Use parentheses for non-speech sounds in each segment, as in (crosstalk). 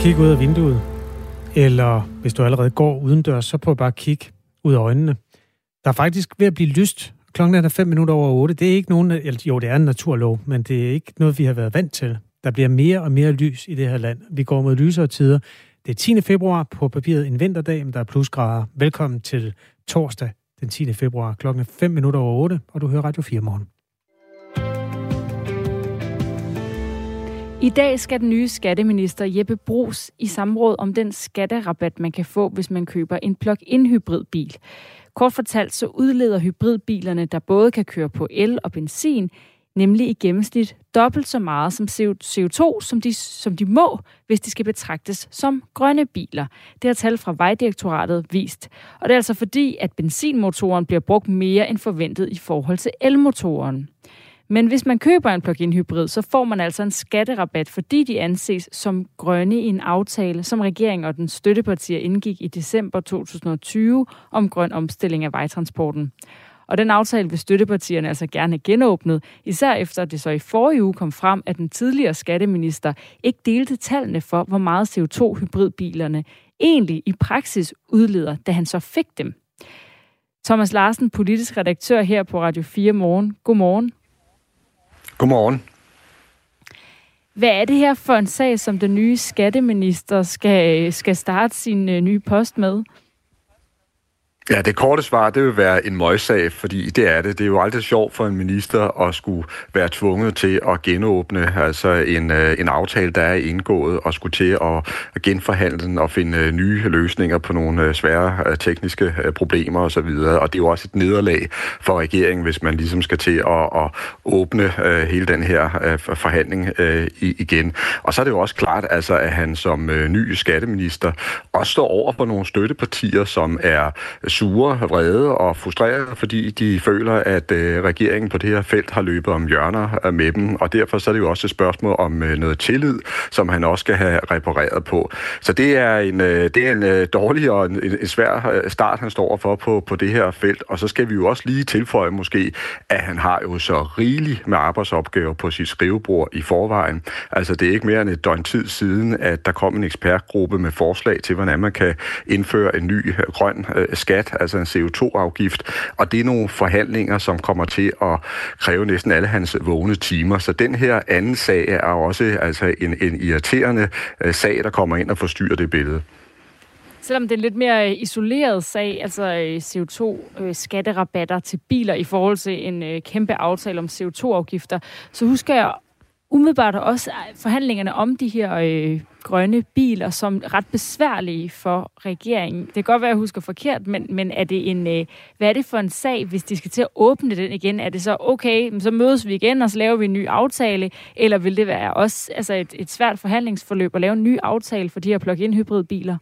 Kigge ud af vinduet. Eller hvis du allerede går udendørs, så prøv bare at kigge ud af øjnene. Der er faktisk ved at blive lyst. Klokken er 5 minutter over 8. Det er ikke nogen, jo det er en naturlov, men det er ikke noget, vi har været vant til. Der bliver mere og mere lys i det her land. Vi går mod lysere tider. Det er 10. februar på papiret en vinterdag, men der er plusgrader. Velkommen til torsdag den 10. februar klokken 5 minutter over 8, og du hører Radio 4 morgen. I dag skal den nye skatteminister Jeppe Brugs i samråd om den skatterabat, man kan få, hvis man køber en plug-in hybridbil. Kort fortalt så udleder hybridbilerne, der både kan køre på el og benzin, nemlig i gennemsnit dobbelt så meget som CO2, som de, som de må, hvis de skal betragtes som grønne biler. Det har tal fra Vejdirektoratet vist. Og det er altså fordi, at benzinmotoren bliver brugt mere end forventet i forhold til elmotoren. Men hvis man køber en plug-in hybrid, så får man altså en skatterabat, fordi de anses som grønne i en aftale, som regeringen og den støttepartier indgik i december 2020 om grøn omstilling af vejtransporten. Og den aftale vil støttepartierne altså gerne have genåbnet, især efter det så i forrige uge kom frem, at den tidligere skatteminister ikke delte tallene for, hvor meget CO2-hybridbilerne egentlig i praksis udleder, da han så fik dem. Thomas Larsen, politisk redaktør her på Radio 4 Morgen. Godmorgen. Godmorgen. Hvad er det her for en sag, som den nye skatteminister skal, øh, skal starte sin øh, nye post med? Ja, det korte svar, det vil være en møgssag, fordi det er det. Det er jo aldrig sjovt for en minister at skulle være tvunget til at genåbne altså en, øh, en aftale, der er indgået, og skulle til at genforhandle den og finde øh, nye løsninger på nogle øh, svære tekniske problemer osv. Og det er jo også et nederlag for regeringen, hvis man ligesom skal til at, at åbne hele den her forhandling igen. Og så er det jo også klart, altså, at han som ny skatteminister også står over for nogle støttepartier, som er sure, vrede og frustrerede, fordi de føler, at øh, regeringen på det her felt har løbet om hjørner øh, med dem, og derfor så er det jo også et spørgsmål om øh, noget tillid, som han også skal have repareret på. Så det er en, øh, det er en øh, dårlig og en, en svær øh, start, han står for på, på det her felt, og så skal vi jo også lige tilføje måske, at han har jo så rigeligt med arbejdsopgaver på sit skrivebord i forvejen. Altså det er ikke mere end et døgn tid siden, at der kom en ekspertgruppe med forslag til, hvordan man kan indføre en ny øh, grøn øh, skat altså en CO2-afgift, og det er nogle forhandlinger, som kommer til at kræve næsten alle hans vågne timer. Så den her anden sag er også altså en, en irriterende øh, sag, der kommer ind og forstyrrer det billede. Selvom det er en lidt mere øh, isoleret sag, altså øh, CO2-skatterabatter til biler i forhold til en kæmpe aftale om CO2-afgifter, så husker jeg umiddelbart også forhandlingerne om de her øh, grønne biler som ret besværlige for regeringen. Det kan godt være, at jeg husker forkert, men, men er det en, øh, hvad er det for en sag, hvis de skal til at åbne den igen? Er det så, okay, så mødes vi igen, og så laver vi en ny aftale? Eller vil det være også altså et, et svært forhandlingsforløb at lave en ny aftale for de her plug-in hybridbiler?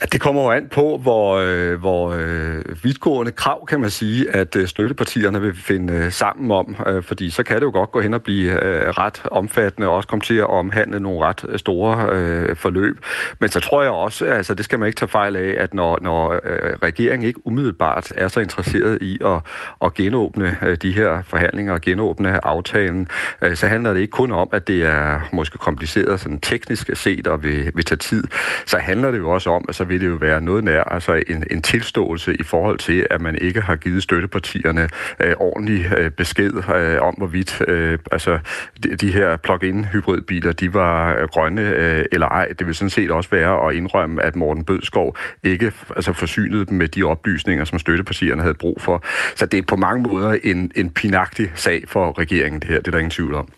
Ja, det kommer jo an på, hvor, øh, hvor øh, vidtgående krav, kan man sige, at øh, støttepartierne vil finde øh, sammen om, øh, fordi så kan det jo godt gå hen og blive øh, ret omfattende, og også komme til at omhandle nogle ret øh, store øh, forløb. Men så tror jeg også, altså det skal man ikke tage fejl af, at når, når øh, regeringen ikke umiddelbart er så interesseret i at, at genåbne øh, de her forhandlinger og genåbne aftalen, øh, så handler det ikke kun om, at det er måske kompliceret sådan teknisk set og vil, vil tage tid, så handler det jo også om, at så vil det jo være noget nær altså en, en tilståelse i forhold til, at man ikke har givet støttepartierne øh, ordentlig øh, besked øh, om, hvorvidt øh, altså, de, de her plug-in hybridbiler, de var grønne øh, eller ej. Det vil sådan set også være at indrømme, at Morten Bødskov ikke altså, forsynede dem med de oplysninger, som støttepartierne havde brug for. Så det er på mange måder en, en pinagtig sag for regeringen, det her. Det er der ingen tvivl om.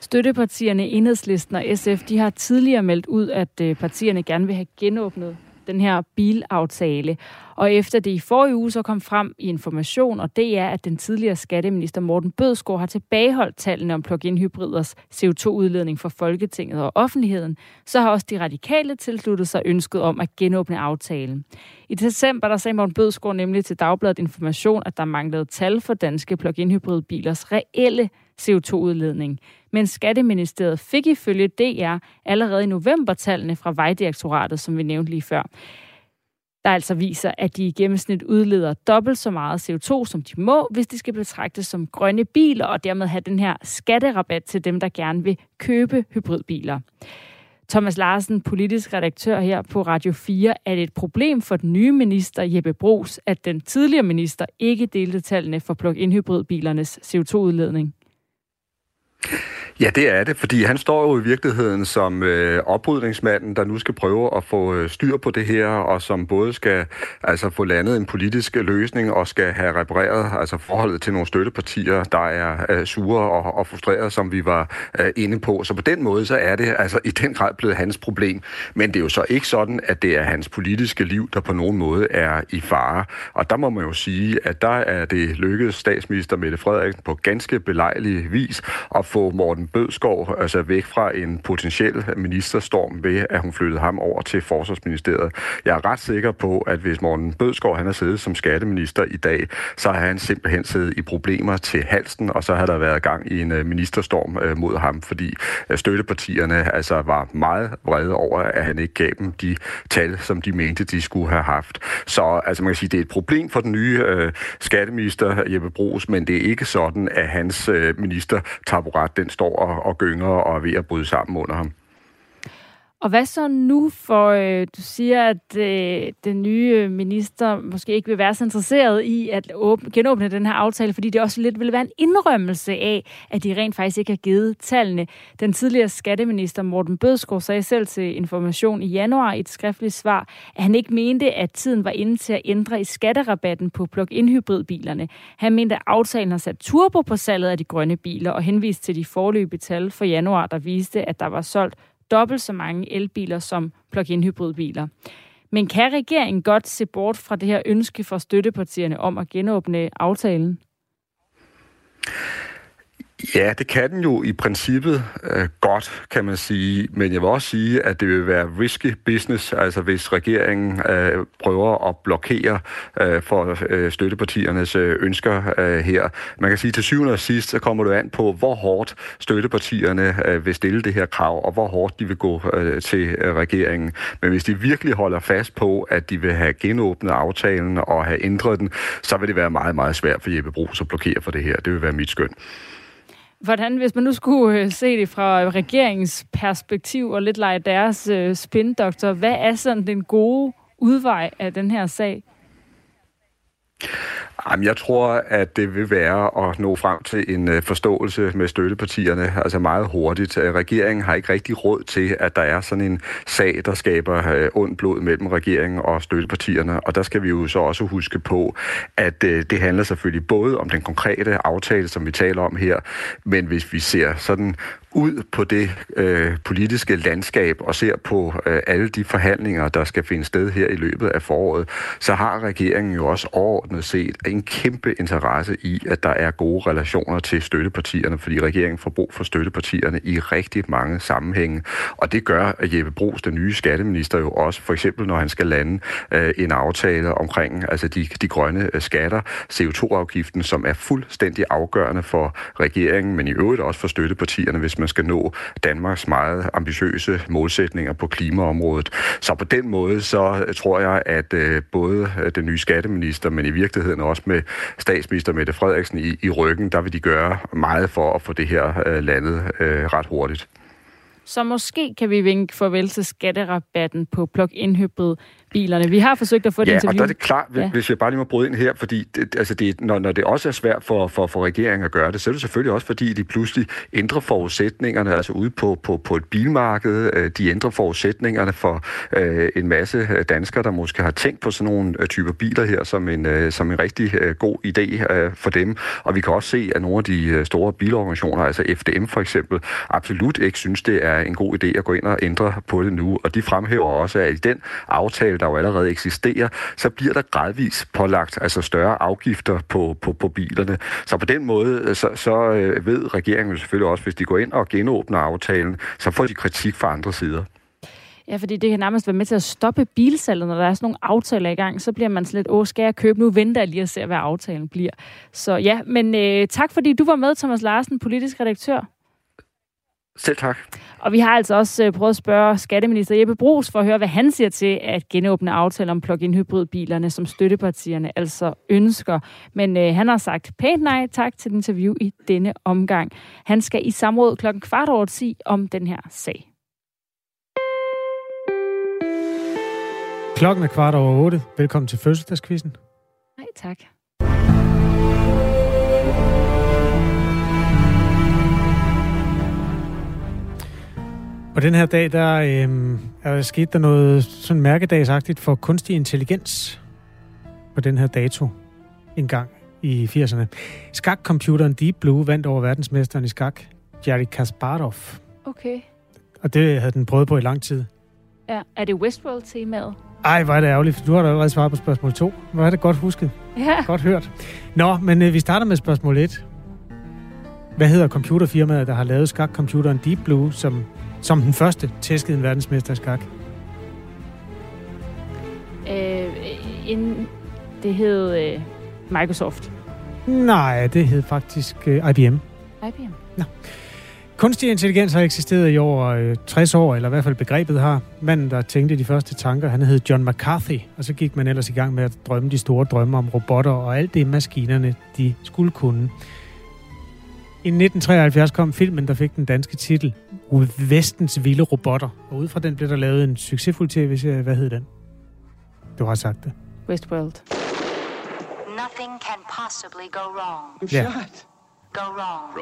Støttepartierne Enhedslisten og SF, de har tidligere meldt ud, at øh, partierne gerne vil have genåbnet den her bilaftale. Og efter det i forrige uge så kom frem i information, og det er, at den tidligere skatteminister Morten Bødskov har tilbageholdt tallene om plug-in hybriders CO2-udledning for Folketinget og offentligheden, så har også de radikale tilsluttet sig ønsket om at genåbne aftalen. I december der sagde Morten Bødskov nemlig til Dagbladet Information, at der manglede tal for danske plug-in hybridbilers reelle CO2-udledning. Men Skatteministeriet fik ifølge DR allerede i november tallene fra Vejdirektoratet, som vi nævnte lige før der altså viser, at de i gennemsnit udleder dobbelt så meget CO2, som de må, hvis de skal betragtes som grønne biler, og dermed have den her skatterabat til dem, der gerne vil købe hybridbiler. Thomas Larsen, politisk redaktør her på Radio 4. Er det et problem for den nye minister Jeppe Brugs, at den tidligere minister ikke delte tallene for plug-in hybridbilernes CO2-udledning? Ja, det er det, fordi han står jo i virkeligheden som øh, oprydningsmanden, der nu skal prøve at få øh, styr på det her, og som både skal altså få landet en politisk løsning og skal have repareret altså forholdet til nogle støttepartier, der er øh, sure og, og frustrerede, som vi var øh, inde på. Så på den måde, så er det altså i den grad blevet hans problem. Men det er jo så ikke sådan, at det er hans politiske liv, der på nogen måde er i fare. Og der må man jo sige, at der er det lykkedes statsminister Mette Frederiksen på ganske belejlig vis at få Morten Bødskov altså væk fra en potentiel ministerstorm ved, at hun flyttede ham over til Forsvarsministeriet. Jeg er ret sikker på, at hvis Morten Bødskov han har siddet som skatteminister i dag, så har han simpelthen siddet i problemer til halsen, og så har der været gang i en øh, ministerstorm øh, mod ham, fordi øh, støttepartierne altså var meget vrede over, at han ikke gav dem de tal, som de mente, de skulle have haft. Så altså man kan sige, det er et problem for den nye øh, skatteminister Jeppe Brugs, men det er ikke sådan, at hans øh, minister taburet, den står og, og gynger og er ved at bryde sammen under ham. Og hvad så nu for, øh, du siger, at øh, den nye øh, minister måske ikke vil være så interesseret i at åbne, genåbne den her aftale, fordi det også lidt vil være en indrømmelse af, at de rent faktisk ikke har givet tallene. Den tidligere skatteminister Morten Bødskov sagde selv til Information i januar i et skriftligt svar, at han ikke mente, at tiden var inde til at ændre i skatterabatten på plug-in hybridbilerne. Han mente, at aftalen har sat turbo på salget af de grønne biler og henviste til de forløbige tal for januar, der viste, at der var solgt dobbelt så mange elbiler som plug-in hybridbiler. Men kan regeringen godt se bort fra det her ønske fra støttepartierne om at genåbne aftalen? Ja, det kan den jo i princippet øh, godt, kan man sige. Men jeg vil også sige, at det vil være risky business, altså hvis regeringen øh, prøver at blokere øh, for øh, støttepartiernes øh, ønsker øh, her. Man kan sige, at til syvende og sidst, så kommer du an på, hvor hårdt støttepartierne øh, vil stille det her krav, og hvor hårdt de vil gå øh, til øh, regeringen. Men hvis de virkelig holder fast på, at de vil have genåbnet aftalen og have ændret den, så vil det være meget, meget svært for Jeppe Brugs at blokere for det her. Det vil være mit skøn. Hvordan, hvis man nu skulle øh, se det fra regeringens perspektiv og lidt lege deres øh, spindoktor, hvad er sådan den gode udvej af den her sag? Jamen, jeg tror, at det vil være at nå frem til en øh, forståelse med støttepartierne, altså meget hurtigt. Øh, regeringen har ikke rigtig råd til, at der er sådan en sag, der skaber øh, ondt blod mellem regeringen og støttepartierne. Og der skal vi jo så også huske på, at det handler selvfølgelig både om den konkrete aftale, som vi taler om her, men hvis vi ser sådan ud på det øh, politiske landskab og ser på øh, alle de forhandlinger, der skal finde sted her i løbet af foråret, så har regeringen jo også overordnet set en kæmpe interesse i, at der er gode relationer til støttepartierne, fordi regeringen får brug for støttepartierne i rigtig mange sammenhænge. Og det gør at Jeppe Brugs, den nye skatteminister, jo også, for eksempel når han skal lande øh, en aftale omkring altså de, de grønne øh, skatter, CO2-afgiften, som er fuldstændig afgørende for regeringen, men i øvrigt også for støttepartierne, hvis man man skal nå Danmarks meget ambitiøse målsætninger på klimaområdet. Så på den måde, så øh, tror jeg, at øh, både øh, den nye skatteminister, men i virkeligheden også med statsminister Mette Frederiksen i, i ryggen, der vil de gøre meget for at få det her øh, landet øh, ret hurtigt. Så måske kan vi vinke farvel til skatterabatten på plug-in hybrid bilerne. Vi har forsøgt at få et ja, interview. og der er det klart, ja. hvis jeg bare lige må bryde ind her, fordi det, altså det, når, når det også er svært for, for, for regeringen at gøre det, så er det selvfølgelig også, fordi de pludselig ændrer forudsætningerne, altså ude på, på, på et bilmarked. Øh, de ændrer forudsætningerne for øh, en masse øh, danskere, der måske har tænkt på sådan nogle øh, typer biler her som en, øh, som en rigtig øh, god idé øh, for dem. Og vi kan også se, at nogle af de store bilorganisationer, altså FDM for eksempel, absolut ikke synes, det er en god idé at gå ind og ændre på det nu. Og de fremhæver også, at i den aftale, der jo allerede eksisterer, så bliver der gradvist pålagt altså større afgifter på, på, på bilerne. Så på den måde, øh, så, så øh, ved regeringen selvfølgelig også, hvis de går ind og genåbner aftalen, så får de kritik fra andre sider. Ja, fordi det kan nærmest være med til at stoppe bilsalget, når der er sådan nogle aftaler i gang. Så bliver man sådan lidt, åh, skal jeg købe nu? Venter jeg lige og ser, hvad aftalen bliver. Så ja, men øh, tak fordi du var med, Thomas Larsen, politisk redaktør. Selv tak. Og vi har altså også øh, prøvet at spørge skatteminister Jeppe Brugs for at høre, hvad han siger til at genåbne aftale om plug-in hybridbilerne, som støttepartierne altså ønsker. Men øh, han har sagt pænt nej tak til et interview i denne omgang. Han skal i samråd klokken kvart over 10 om den her sag. Klokken er kvart over 8. Velkommen til fødselsdagskvisten. Nej tak. På den her dag, der øh, er der sket der noget sådan mærkedagsagtigt for kunstig intelligens på den her dato en gang i 80'erne. Skakcomputeren Deep Blue vandt over verdensmesteren i skak, Jerry Kasparov. Okay. Og det havde den prøvet på i lang tid. Ja, er det Westworld-temaet? Ej, hvor er det ærgerligt, for du har da allerede svaret på spørgsmål 2. Hvor er det godt husket. Ja. Godt hørt. Nå, men øh, vi starter med spørgsmål 1. Hvad hedder computerfirmaet, der har lavet skakcomputeren Deep Blue, som, som den første tæskede en verdensmester i skak? Øh, en, det hed øh, Microsoft. Nej, det hed faktisk øh, IBM. IBM. Kunstig intelligens har eksisteret i over øh, 60 år, eller i hvert fald begrebet har. Manden, der tænkte de første tanker, han hed John McCarthy, og så gik man ellers i gang med at drømme de store drømme om robotter og alt det, maskinerne de skulle kunne. I 1973 kom filmen, der fik den danske titel Vestens vilde robotter, og ud fra den blev der lavet en succesfuld tv-serie. Hvad hed den? Du har sagt det. Westworld. Nothing can possibly go wrong. Ja, Go wrong.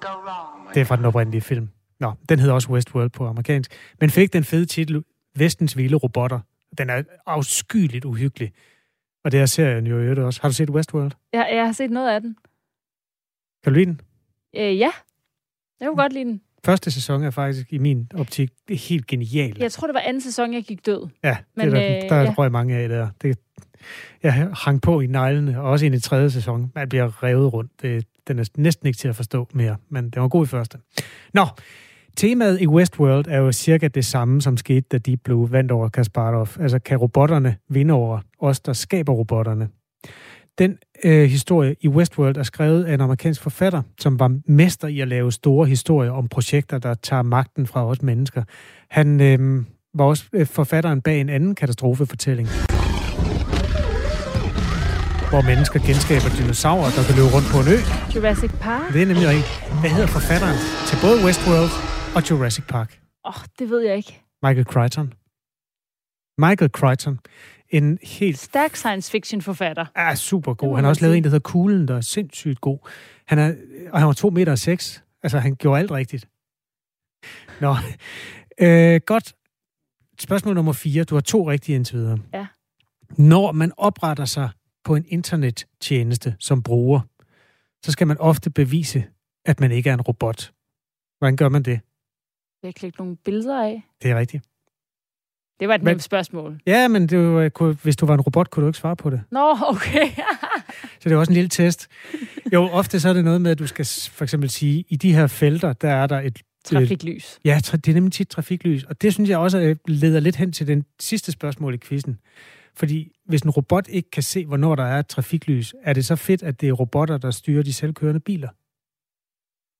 Go wrong. det er fra den oprindelige film. Nå, den hedder også Westworld på amerikansk, men fik den fede titel Vestens vilde robotter. Den er afskyeligt uhyggelig. Og det er serien jo i øvrigt også. Har du set Westworld? Jeg, jeg har set noget af den. Kan du lide den? Øh, ja. Jeg kunne godt lide den. Første sæson er faktisk i min optik helt genial. Jeg tror, det var anden sæson, jeg gik død. Ja, Men, det er der, øh, der ja. røg mange af der. Det, jeg hang på i neglene, og også i tredje sæson. Man bliver revet rundt. Det, den er næsten ikke til at forstå mere, men den var god i første. Nå, temaet i Westworld er jo cirka det samme, som skete, da Deep Blue vandt over Kasparov. Altså, kan robotterne vinde over os, der skaber robotterne? Den øh, historie i Westworld er skrevet af en amerikansk forfatter, som var mester i at lave store historier om projekter, der tager magten fra os mennesker. Han øh, var også øh, forfatteren bag en anden katastrofefortælling, hvor mennesker genskaber dinosaurer, der kan løbe rundt på en ø. Jurassic Park? Det er nemlig rigtigt. Hvad hedder forfatteren til både Westworld og Jurassic Park? Åh, oh, det ved jeg ikke. Michael Crichton. Michael Crichton. En helt Stærk science fiction forfatter. er super god. Han har også lavet en, der hedder Kuglen, der er sindssygt god. Han er, og han var 2 meter og 6. Altså, han gjorde alt rigtigt. Nå, øh, godt. Spørgsmål nummer 4. Du har to rigtige indtil videre. Ja. Når man opretter sig på en internettjeneste som bruger, så skal man ofte bevise, at man ikke er en robot. Hvordan gør man det? Jeg klikke nogle billeder af. Det er rigtigt. Det var et Men- nemt spørgsmål. Ja, men det var, kunne- hvis du var en robot, kunne du ikke svare på det. Nå, okay. (laughs) Så det er også en lille test. Jo, ofte så er det noget med, at du skal for eksempel sige, i de her felter, der er der et... Trafiklys. Ja, tra- det er nemlig tit trafiklys. Og det synes jeg også øh, leder lidt hen til den sidste spørgsmål i quizzen. Fordi hvis en robot ikke kan se, hvornår der er et trafiklys, er det så fedt, at det er robotter, der styrer de selvkørende biler?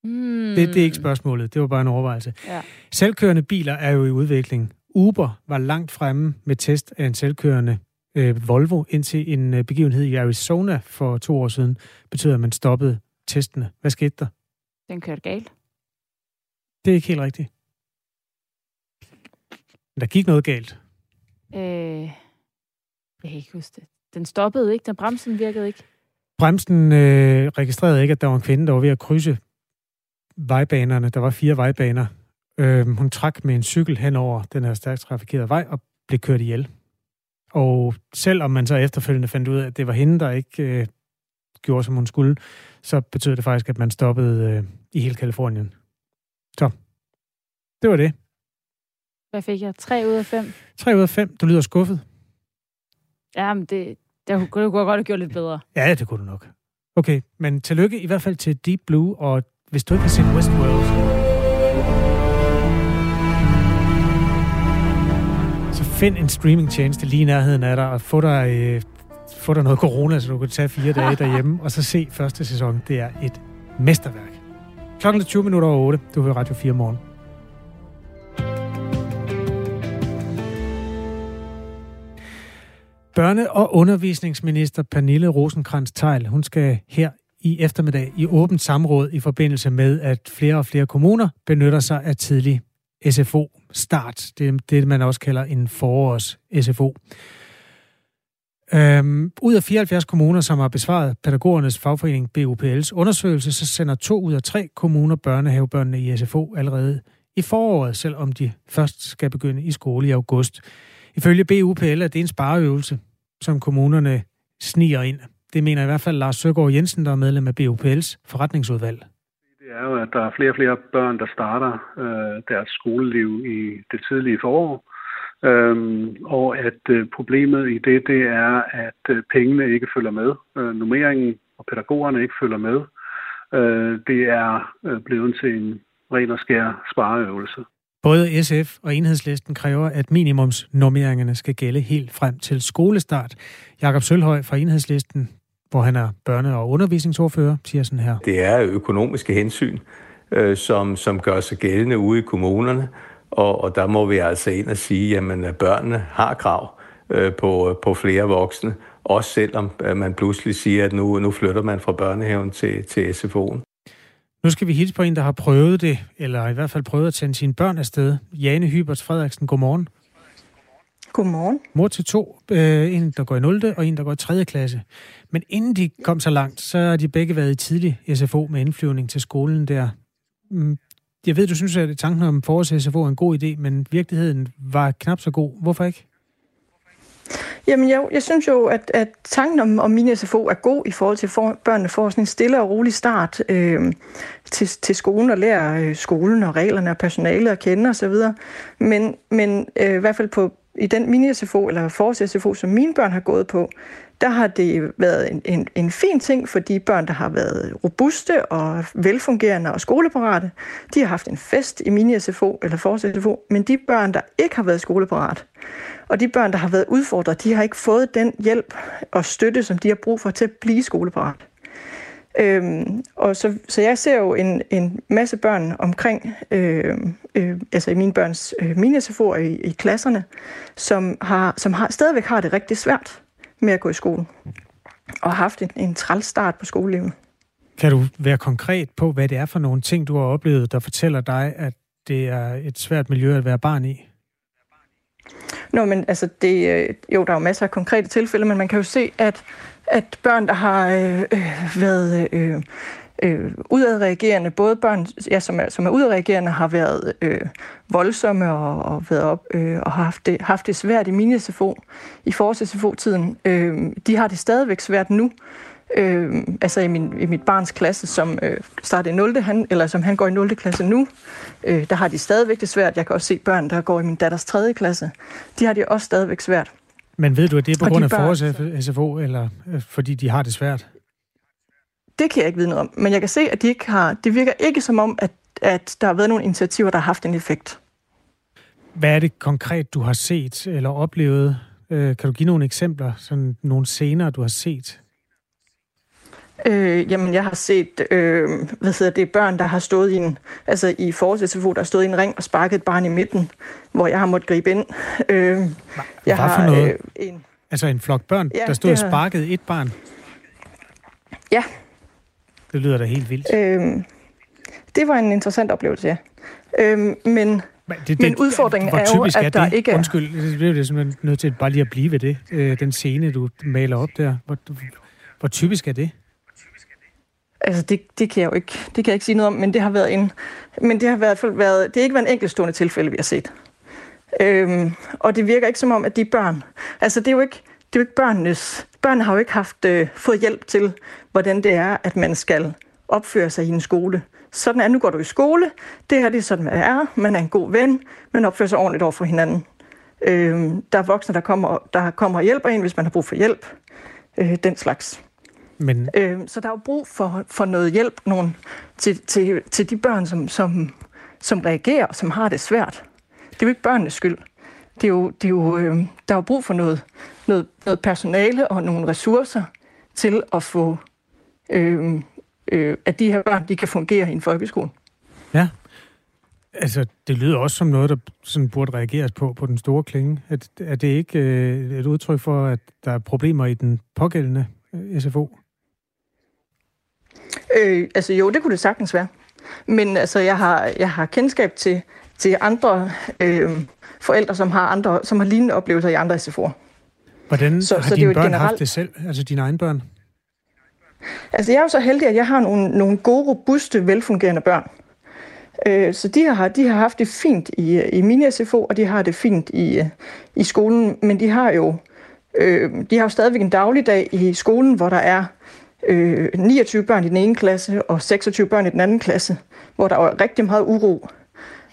Mm. Det, det er ikke spørgsmålet, det var bare en overvejelse. Ja. Selvkørende biler er jo i udvikling. Uber var langt fremme med test af en selvkørende øh, Volvo, indtil en øh, begivenhed i Arizona for to år siden betød, at man stoppede testene. Hvad skete der? Den kørte galt. Det er ikke helt rigtigt. Men der gik noget galt. Øh, jeg kan ikke huske det. Den stoppede ikke. Den bremsen virkede ikke. Bremsen øh, registrerede ikke, at der var en kvinde, der var ved at krydse vejbanerne. Der var fire vejbaner. Øh, hun trak med en cykel hen over den her stærkt trafikerede vej og blev kørt ihjel. Og selvom man så efterfølgende fandt ud af, at det var hende, der ikke øh, gjorde, som hun skulle, så betød det faktisk, at man stoppede øh, i hele Kalifornien. Så, det var det. Hvad fik jeg? 3 ud af 5. 3 ud af 5. Du lyder skuffet. Jamen, det, det kunne jeg godt have gjort lidt bedre. Ja, det kunne du nok. Okay, men tillykke i hvert fald til Deep Blue, og hvis du ikke har set Westworld, find en streamingtjeneste lige i nærheden af dig, og få dig, øh, få dig noget corona, så du kan tage fire dage (laughs) derhjemme, og så se første sæson. Det er et mesterværk. Klokken er 20 minutter over 8. Du hører Radio 4 morgen. Børne- og undervisningsminister Pernille rosenkrantz teil hun skal her i eftermiddag i åbent samråd i forbindelse med, at flere og flere kommuner benytter sig af tidlig SFO start. Det er det, man også kalder en forårs SFO. Øhm, ud af 74 kommuner, som har besvaret pædagogernes fagforening BUPL's undersøgelse, så sender to ud af tre kommuner børnehavebørnene i SFO allerede i foråret, selvom de først skal begynde i skole i august. Ifølge BUPL er det en spareøvelse, som kommunerne sniger ind. Det mener i hvert fald Lars Søgaard Jensen, der er medlem af BUPL's forretningsudvalg. Det er jo, at der er flere og flere børn, der starter øh, deres skoleliv i det tidlige forår. Øhm, og at øh, problemet i det, det er, at øh, pengene ikke følger med. Øh, nummeringen og pædagogerne ikke følger med. Øh, det er øh, blevet til en ren og skær spareøvelse. Både SF og Enhedslisten kræver, at minimumsnormeringerne skal gælde helt frem til skolestart. Jakob Sølhøj fra Enhedslisten, hvor han er børne- og undervisningsordfører, siger sådan her. Det er økonomiske hensyn, øh, som, som gør sig gældende ude i kommunerne, og, og der må vi altså ind og sige, jamen, at børnene har krav øh, på, på flere voksne, også selvom øh, man pludselig siger, at nu, nu flytter man fra børnehaven til, til SFO'en. Nu skal vi hilse på en, der har prøvet det, eller i hvert fald prøvet at sende sine børn afsted. Jane Hyberts Frederiksen, godmorgen. Godmorgen. Mor til to, øh, en der går i 0. og en der går i 3. klasse. Men inden de kom så langt, så har de begge været i tidlig SFO med indflyvning til skolen der. Mm, jeg ved, du synes, at tanken om forårs SFO er en god idé, men virkeligheden var knap så god. Hvorfor ikke? Jamen, jeg, jeg synes jo, at, at tanken om, om min SFO er god i forhold til for, børnene får sådan en stille og rolig start øh, til, til skolen og lære øh, skolen og reglerne og personalet at kende osv. Men, men øh, i hvert fald på, i den mini-SFO eller forårs-SFO, som mine børn har gået på, der har det været en, en, en fin ting for de børn, der har været robuste og velfungerende og skoleparate. De har haft en fest i mini-SFO eller forårs-SFO, men de børn, der ikke har været skoleparate, og de børn, der har været udfordret, de har ikke fået den hjælp og støtte, som de har brug for til at blive skoleparat. Øhm, og så, så jeg ser jo en, en masse børn omkring, øh, øh, altså i mine børns øh, mini i, i klasserne, som, har, som har, stadigvæk har det rigtig svært med at gå i skole, og har haft en, en træls start på skolelivet. Kan du være konkret på, hvad det er for nogle ting, du har oplevet, der fortæller dig, at det er et svært miljø at være barn i? Nå, men altså, det, øh, jo, der er jo masser af konkrete tilfælde, men man kan jo se, at, at børn, der har øh, øh, været øh, øh, udadreagerende, både børn, ja, som, er, som er udadreagerende, har været øh, voldsomme og, og været op øh, og har haft det, haft det svært i min SFO, i forårs SFO-tiden. Øh, de har det stadigvæk svært nu. Øh, altså i, min, i mit barns klasse, som øh, startede i 0. Han, eller som han går i 0. klasse nu, øh, der har de stadigvæk det svært. Jeg kan også se børn, der går i min datters 3. klasse. De har det også stadigvæk svært. Men ved du, at det er på og grund af børn, forårs SFO, eller øh, fordi de har det svært? Det kan jeg ikke vide noget om. Men jeg kan se, at de ikke har, det virker ikke som om, at, at der har været nogle initiativer, der har haft en effekt. Hvad er det konkret, du har set eller oplevet? Øh, kan du give nogle eksempler, sådan nogle scener, du har set? Øh, jamen, jeg har set, øh, hvad hedder det, børn, der har stået i en, altså i forårs der har stået i en ring og sparket et barn i midten, hvor jeg har måttet gribe ind. Øh, Hvad jeg har, for noget? Øh, en, altså en flok børn, ja, der stod og sparkede et barn? Ja. Det lyder da helt vildt. Øh, det var en interessant oplevelse, ja. Øh, men, men, det, men udfordringen er jo, at er der ikke er... Undskyld, det bliver det simpelthen nødt til bare lige at blive ved det. Øh, den scene, du maler op der. Hvor, hvor typisk er det? Altså, det, det, kan jeg jo ikke, det kan jeg ikke sige noget om, men det har været en, men det har i hvert fald været, det er ikke været en enkeltstående tilfælde, vi har set. Øhm, og det virker ikke som om, at de børn, altså det er jo ikke, det er jo ikke børnenes, børnene har jo ikke haft, øh, fået hjælp til, hvordan det er, at man skal opføre sig i en skole. Sådan er, nu går du i skole, det her det er sådan, hvad det er, man er en god ven, man opfører sig ordentligt over for hinanden. Øhm, der er voksne, der kommer, der kommer og hjælper en, hvis man har brug for hjælp. Øh, den slags. Men... Øh, så der er jo brug for, for noget hjælp nogen, til, til, til de børn, som, som, som reagerer og som har det svært. Det er jo ikke børnenes skyld. Det er jo, det er jo, øh, der er jo brug for noget, noget, noget personale og nogle ressourcer til at få, øh, øh, at de her børn de kan fungere i en folkeskole. Ja, Altså, det lyder også som noget, der sådan burde reageres på, på den store klinge. Er, er det ikke øh, et udtryk for, at der er problemer i den pågældende øh, SFO? Øh, altså jo, det kunne det sagtens være. Men altså, jeg har, jeg har kendskab til, til andre øh, forældre, som har, andre, som har lignende oplevelser i andre SFO'er. Hvordan så, har så dine det børn generelt... haft det selv, altså dine egne børn? Altså jeg er jo så heldig, at jeg har nogle, nogle gode, robuste, velfungerende børn. Øh, så de har, de har haft det fint i, i min SFO, og de har det fint i, i skolen, men de har jo øh, de har jo stadigvæk en dagligdag i skolen, hvor der er øh, 29 børn i den ene klasse og 26 børn i den anden klasse, hvor der var rigtig meget uro.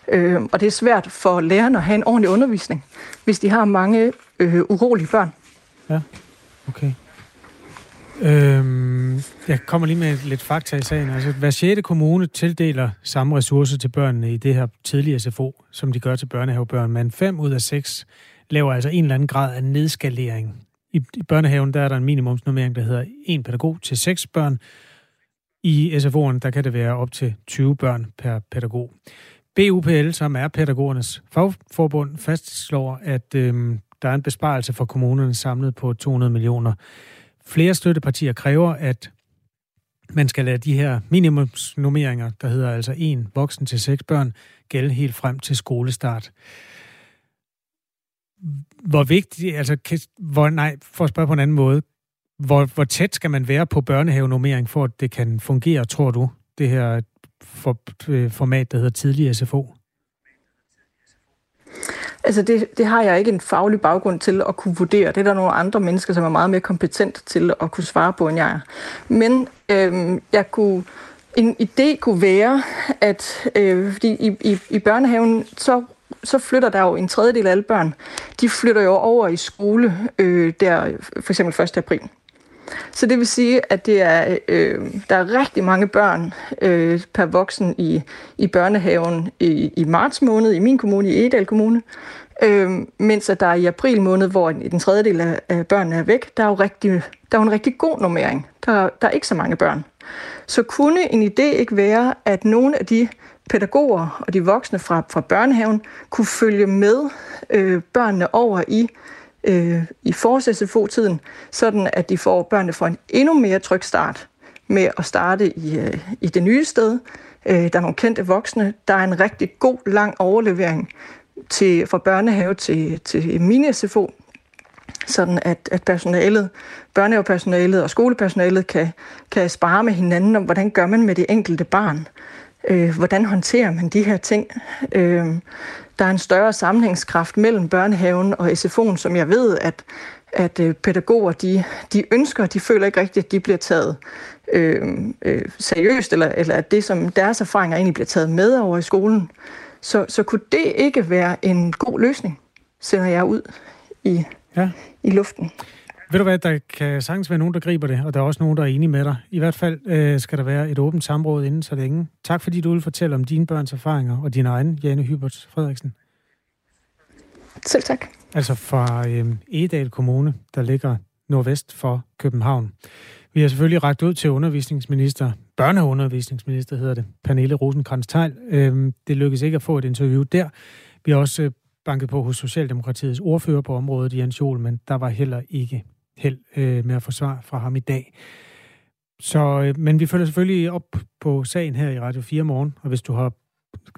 Øh, og det er svært for lærerne at have en ordentlig undervisning, hvis de har mange øh, urolige børn. Ja, okay. Øhm, jeg kommer lige med lidt fakta i sagen. Altså, hver 6. kommune tildeler samme ressourcer til børnene i det her tidlige SFO, som de gør til børnehavebørn, men 5 ud af 6 laver altså en eller anden grad af nedskalering. I, i børnehaven der er der en minimumsnummering, der hedder en pædagog til seks børn. I SFO'en der kan det være op til 20 børn per pædagog. BUPL, som er pædagogernes fagforbund, fastslår, at øh, der er en besparelse for kommunerne samlet på 200 millioner. Flere støttepartier kræver, at man skal lade de her minimumsnummeringer, der hedder altså en voksen til seks børn, gælde helt frem til skolestart. Hvor vigtigt, altså, hvor, nej, for at spørge på en anden måde, hvor, hvor tæt skal man være på børnehavenormering, for at det kan fungere, tror du, det her for, øh, format, der hedder tidlig SFO? Altså det, det har jeg ikke en faglig baggrund til at kunne vurdere. Det er der nogle andre mennesker, som er meget mere kompetent til at kunne svare på, end jeg er. Men øhm, jeg kunne, en idé kunne være, at øh, fordi i, i, i børnehaven, så så flytter der jo en tredjedel af alle børn. De flytter jo over i skole øh, der for eksempel 1. april. Så det vil sige, at det er, øh, der er rigtig mange børn øh, per voksen i, i børnehaven i, i marts måned i min kommune, i Edal Kommune. Øh, mens at der i april måned, hvor den tredjedel af, af børnene er væk, der er jo rigtig, der er jo en rigtig god normering. Der, der er ikke så mange børn. Så kunne en idé ikke være, at nogle af de pædagoger og de voksne fra, fra børnehaven kunne følge med øh, børnene over i øh, i forårs SFO-tiden, sådan at de får børnene får en endnu mere tryg start med at starte i, øh, i det nye sted. Øh, der er nogle kendte voksne. Der er en rigtig god, lang overlevering til, fra børnehave til, til mini-SFO, sådan at, at personalet, børnehavepersonalet og skolepersonalet kan, kan spare med hinanden om, hvordan gør man med det enkelte barn. Øh, hvordan håndterer man de her ting? Øh, der er en større sammenhængskraft mellem børnehaven og SFO'en, som jeg ved, at, at øh, pædagoger de, de ønsker, de føler ikke rigtigt, at de bliver taget øh, øh, seriøst, eller, eller at det, som deres erfaringer egentlig bliver taget med over i skolen. Så, så kunne det ikke være en god løsning, sender jeg ud i, ja. i luften. Ved du hvad, der kan sagtens være nogen, der griber det, og der er også nogen, der er enige med dig. I hvert fald øh, skal der være et åbent samråd inden så længe. Tak fordi du vil fortælle om dine børns erfaringer og dine egne, Jane Hybert Frederiksen. Selv tak. Altså fra øh, Edal Kommune, der ligger nordvest for København. Vi har selvfølgelig rækket ud til undervisningsminister, børneundervisningsminister hedder det, Pernille rosenkrantz teil øh, Det lykkedes ikke at få et interview der. Vi har også øh, banket på hos Socialdemokratiets ordfører på området, Jens Jol, men der var heller ikke held øh, med at få svar fra ham i dag. Så, øh, men vi følger selvfølgelig op på sagen her i Radio 4 morgen, og hvis du har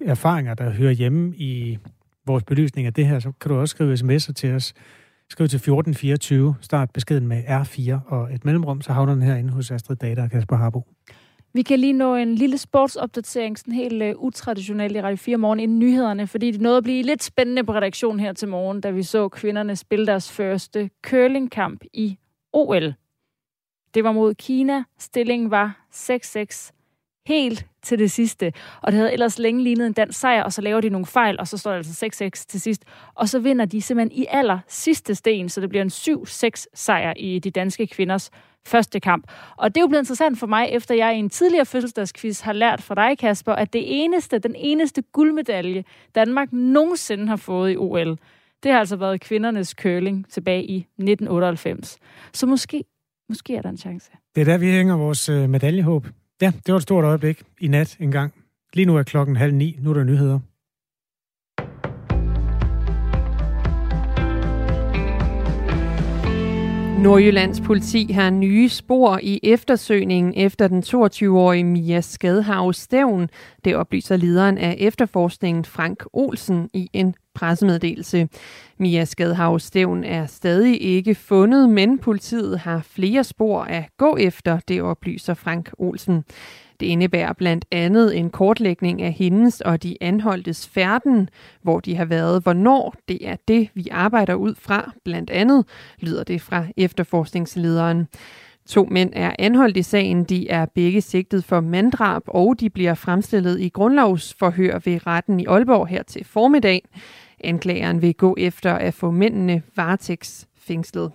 erfaringer, der hører hjemme i vores belysning af det her, så kan du også skrive sms'er til os. Skriv til 1424, start beskeden med R4 og et mellemrum, så havner den herinde hos Astrid Data og Kasper Harbo. Vi kan lige nå en lille sportsopdatering, sådan helt uh, utraditionelt i Radio 4 morgen inden nyhederne, fordi det nåede at blive lidt spændende på redaktionen her til morgen, da vi så kvinderne spille deres første curlingkamp i OL. Det var mod Kina. Stillingen var 6-6 helt til det sidste. Og det havde ellers længe lignet en dansk sejr, og så laver de nogle fejl, og så står det altså 6-6 til sidst. Og så vinder de simpelthen i aller sidste sten, så det bliver en 7-6 sejr i de danske kvinders første kamp. Og det er jo blevet interessant for mig, efter jeg i en tidligere fødselsdagsquiz har lært fra dig, Kasper, at det eneste, den eneste guldmedalje, Danmark nogensinde har fået i OL, det har altså været kvindernes curling tilbage i 1998. Så måske, måske er der en chance. Det er der, vi hænger vores øh, medaljehåb. Ja, det var et stort øjeblik i nat engang. Lige nu er klokken halv ni. Nu er der nyheder. Nordjyllands politi har nye spor i eftersøgningen efter den 22-årige Mia Skadhav Stævn. Det oplyser lederen af efterforskningen Frank Olsen i en pressemeddelelse. Mia Skadhav Stævn er stadig ikke fundet, men politiet har flere spor at gå efter, det oplyser Frank Olsen. Det indebærer blandt andet en kortlægning af hendes og de anholdtes færden, hvor de har været, hvornår. Det er det, vi arbejder ud fra, blandt andet, lyder det fra efterforskningslederen. To mænd er anholdt i sagen. De er begge sigtet for manddrab, og de bliver fremstillet i grundlovsforhør ved retten i Aalborg her til formiddag. Anklageren vil gå efter at få mændene varetægtsfængslet.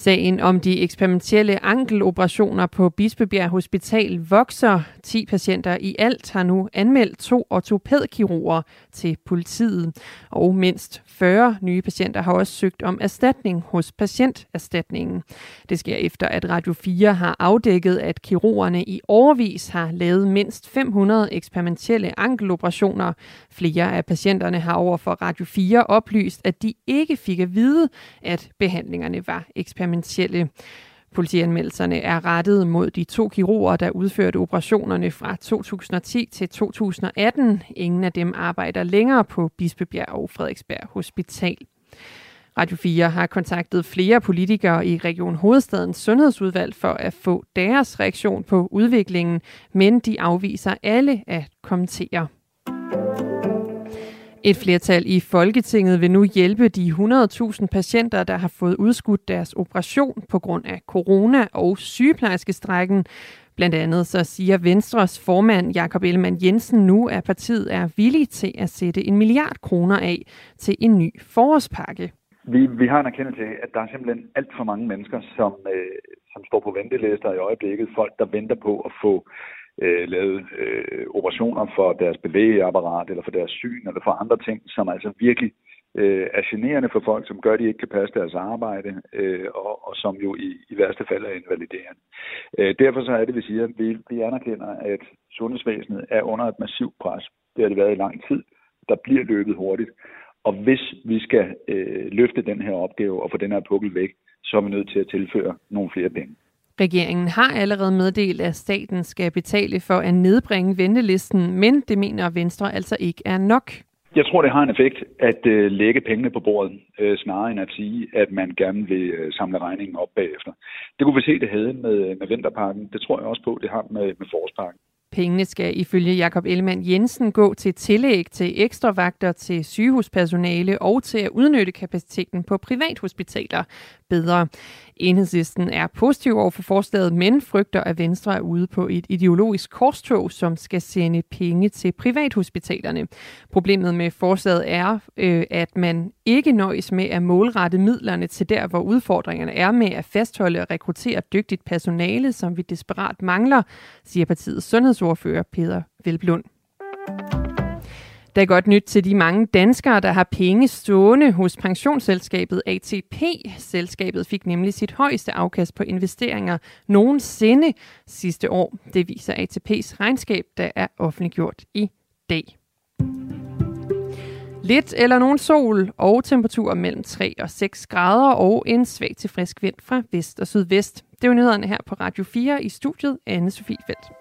Sagen om de eksperimentelle ankeloperationer på Bispebjerg Hospital vokser. 10 patienter i alt har nu anmeldt to ortopædkirurger til politiet. Og mindst 40 nye patienter har også søgt om erstatning hos patienterstatningen. Det sker efter, at Radio 4 har afdækket, at kirurgerne i overvis har lavet mindst 500 eksperimentelle ankeloperationer. Flere af patienterne har overfor Radio 4 oplyst, at de ikke fik at vide, at behandlingerne var eksperimentelle eksperimentelle. Politianmeldelserne er rettet mod de to kirurger, der udførte operationerne fra 2010 til 2018. Ingen af dem arbejder længere på Bispebjerg og Frederiksberg Hospital. Radio 4 har kontaktet flere politikere i Region Hovedstadens Sundhedsudvalg for at få deres reaktion på udviklingen, men de afviser alle at kommentere. Et flertal i Folketinget vil nu hjælpe de 100.000 patienter, der har fået udskudt deres operation på grund af corona og sygeplejerskestrækken. Blandt andet så siger Venstres formand Jakob Ellemann Jensen nu, at partiet er villig til at sætte en milliard kroner af til en ny forårspakke. Vi, vi har en erkendelse af, at der er simpelthen alt for mange mennesker, som, øh, som står på ventelister i øjeblikket. Folk, der venter på at få øh, lavet øh, operationer for deres bevægeapparat, eller for deres syn, eller for andre ting, som altså virkelig øh, er generende for folk, som gør, at de ikke kan passe deres arbejde, øh, og, og som jo i, i værste fald er invaliderende. Øh, derfor så er det, vi siger, at vi, vi anerkender, at sundhedsvæsenet er under et massivt pres. Det har det været i lang tid. Der bliver løbet hurtigt. Og hvis vi skal øh, løfte den her opgave og få den her pukkel væk, så er vi nødt til at tilføre nogle flere penge. Regeringen har allerede meddelt, at staten skal betale for at nedbringe ventelisten, men det mener Venstre altså ikke er nok. Jeg tror, det har en effekt at øh, lægge pengene på bordet, øh, snarere end at sige, at man gerne vil øh, samle regningen op bagefter. Det kunne vi se, det havde med, med vinterparken. Det tror jeg også på, det har med, med forårsparken. Pengene skal ifølge Jakob Ellemann Jensen gå til tillæg til ekstra vagter til sygehuspersonale og til at udnytte kapaciteten på privathospitaler bedre. Enhedslisten er positiv over for forslaget, men frygter, at Venstre er ude på et ideologisk korstog, som skal sende penge til privathospitalerne. Problemet med forslaget er, øh, at man ikke nøjes med at målrette midlerne til der, hvor udfordringerne er med at fastholde og rekruttere dygtigt personale, som vi desperat mangler, siger partiets sundhedsordfører Peter Velblund. Der er godt nyt til de mange danskere, der har penge stående hos pensionsselskabet ATP. Selskabet fik nemlig sit højeste afkast på investeringer nogensinde sidste år. Det viser ATP's regnskab, der er offentliggjort i dag. Lidt eller nogen sol og temperaturer mellem 3 og 6 grader og en svag til frisk vind fra vest og sydvest. Det er nyhederne her på Radio 4 i studiet Anne Sofie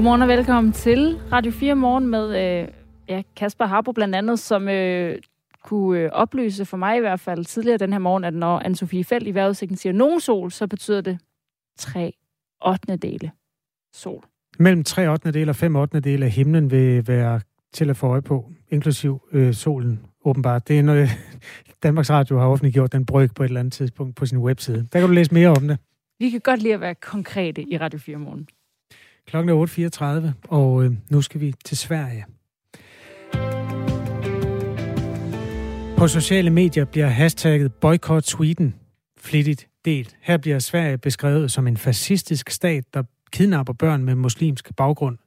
Godmorgen og velkommen til Radio 4 Morgen med øh, ja, Kasper Harbo blandt andet, som øh, kunne øh, oplyse for mig i hvert fald tidligere den her morgen, at når Anne-Sophie Felt i vejrudsigten siger nogen sol, så betyder det 3 8. dele sol. Mellem 3 8. dele og 5 8. dele af himlen vil være til at få øje på, inklusiv øh, solen åbenbart. Det er noget, (laughs) Danmarks Radio har offentliggjort den bryg på et eller andet tidspunkt på sin webside. Der kan du læse mere om det. Vi kan godt lide at være konkrete i Radio 4 morgen. Klokken er 8.34, og øh, nu skal vi til Sverige. På sociale medier bliver hashtagget Boycott Sweden flittigt delt. Her bliver Sverige beskrevet som en fascistisk stat, der kidnapper børn med muslimsk baggrund.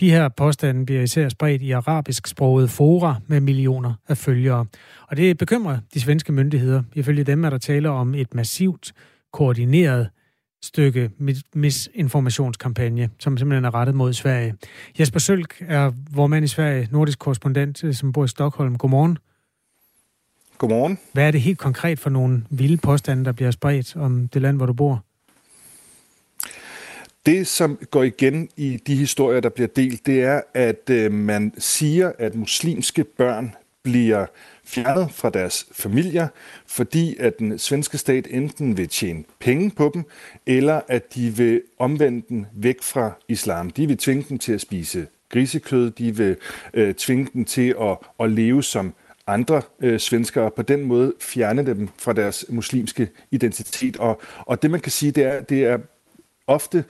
De her påstande bliver især spredt i arabisk sproget fora med millioner af følgere. Og det bekymrer de svenske myndigheder. Ifølge dem er der tale om et massivt, koordineret stykke misinformationskampagne, som simpelthen er rettet mod Sverige. Jesper Sølk er vor mand i Sverige, nordisk korrespondent, øh, som bor i Stockholm. Godmorgen. Godmorgen. Hvad er det helt konkret for nogle vilde påstande, der bliver spredt om det land, hvor du bor? Det, som går igen i de historier, der bliver delt, det er, at øh, man siger, at muslimske børn bliver fjernet fra deres familier, fordi at den svenske stat enten vil tjene penge på dem, eller at de vil omvende den væk fra islam. De vil tvinge dem til at spise grisekød, de vil øh, tvinge dem til at, at leve som andre øh, svenskere, og på den måde fjerne dem fra deres muslimske identitet. Og, og det man kan sige, det er, det er ofte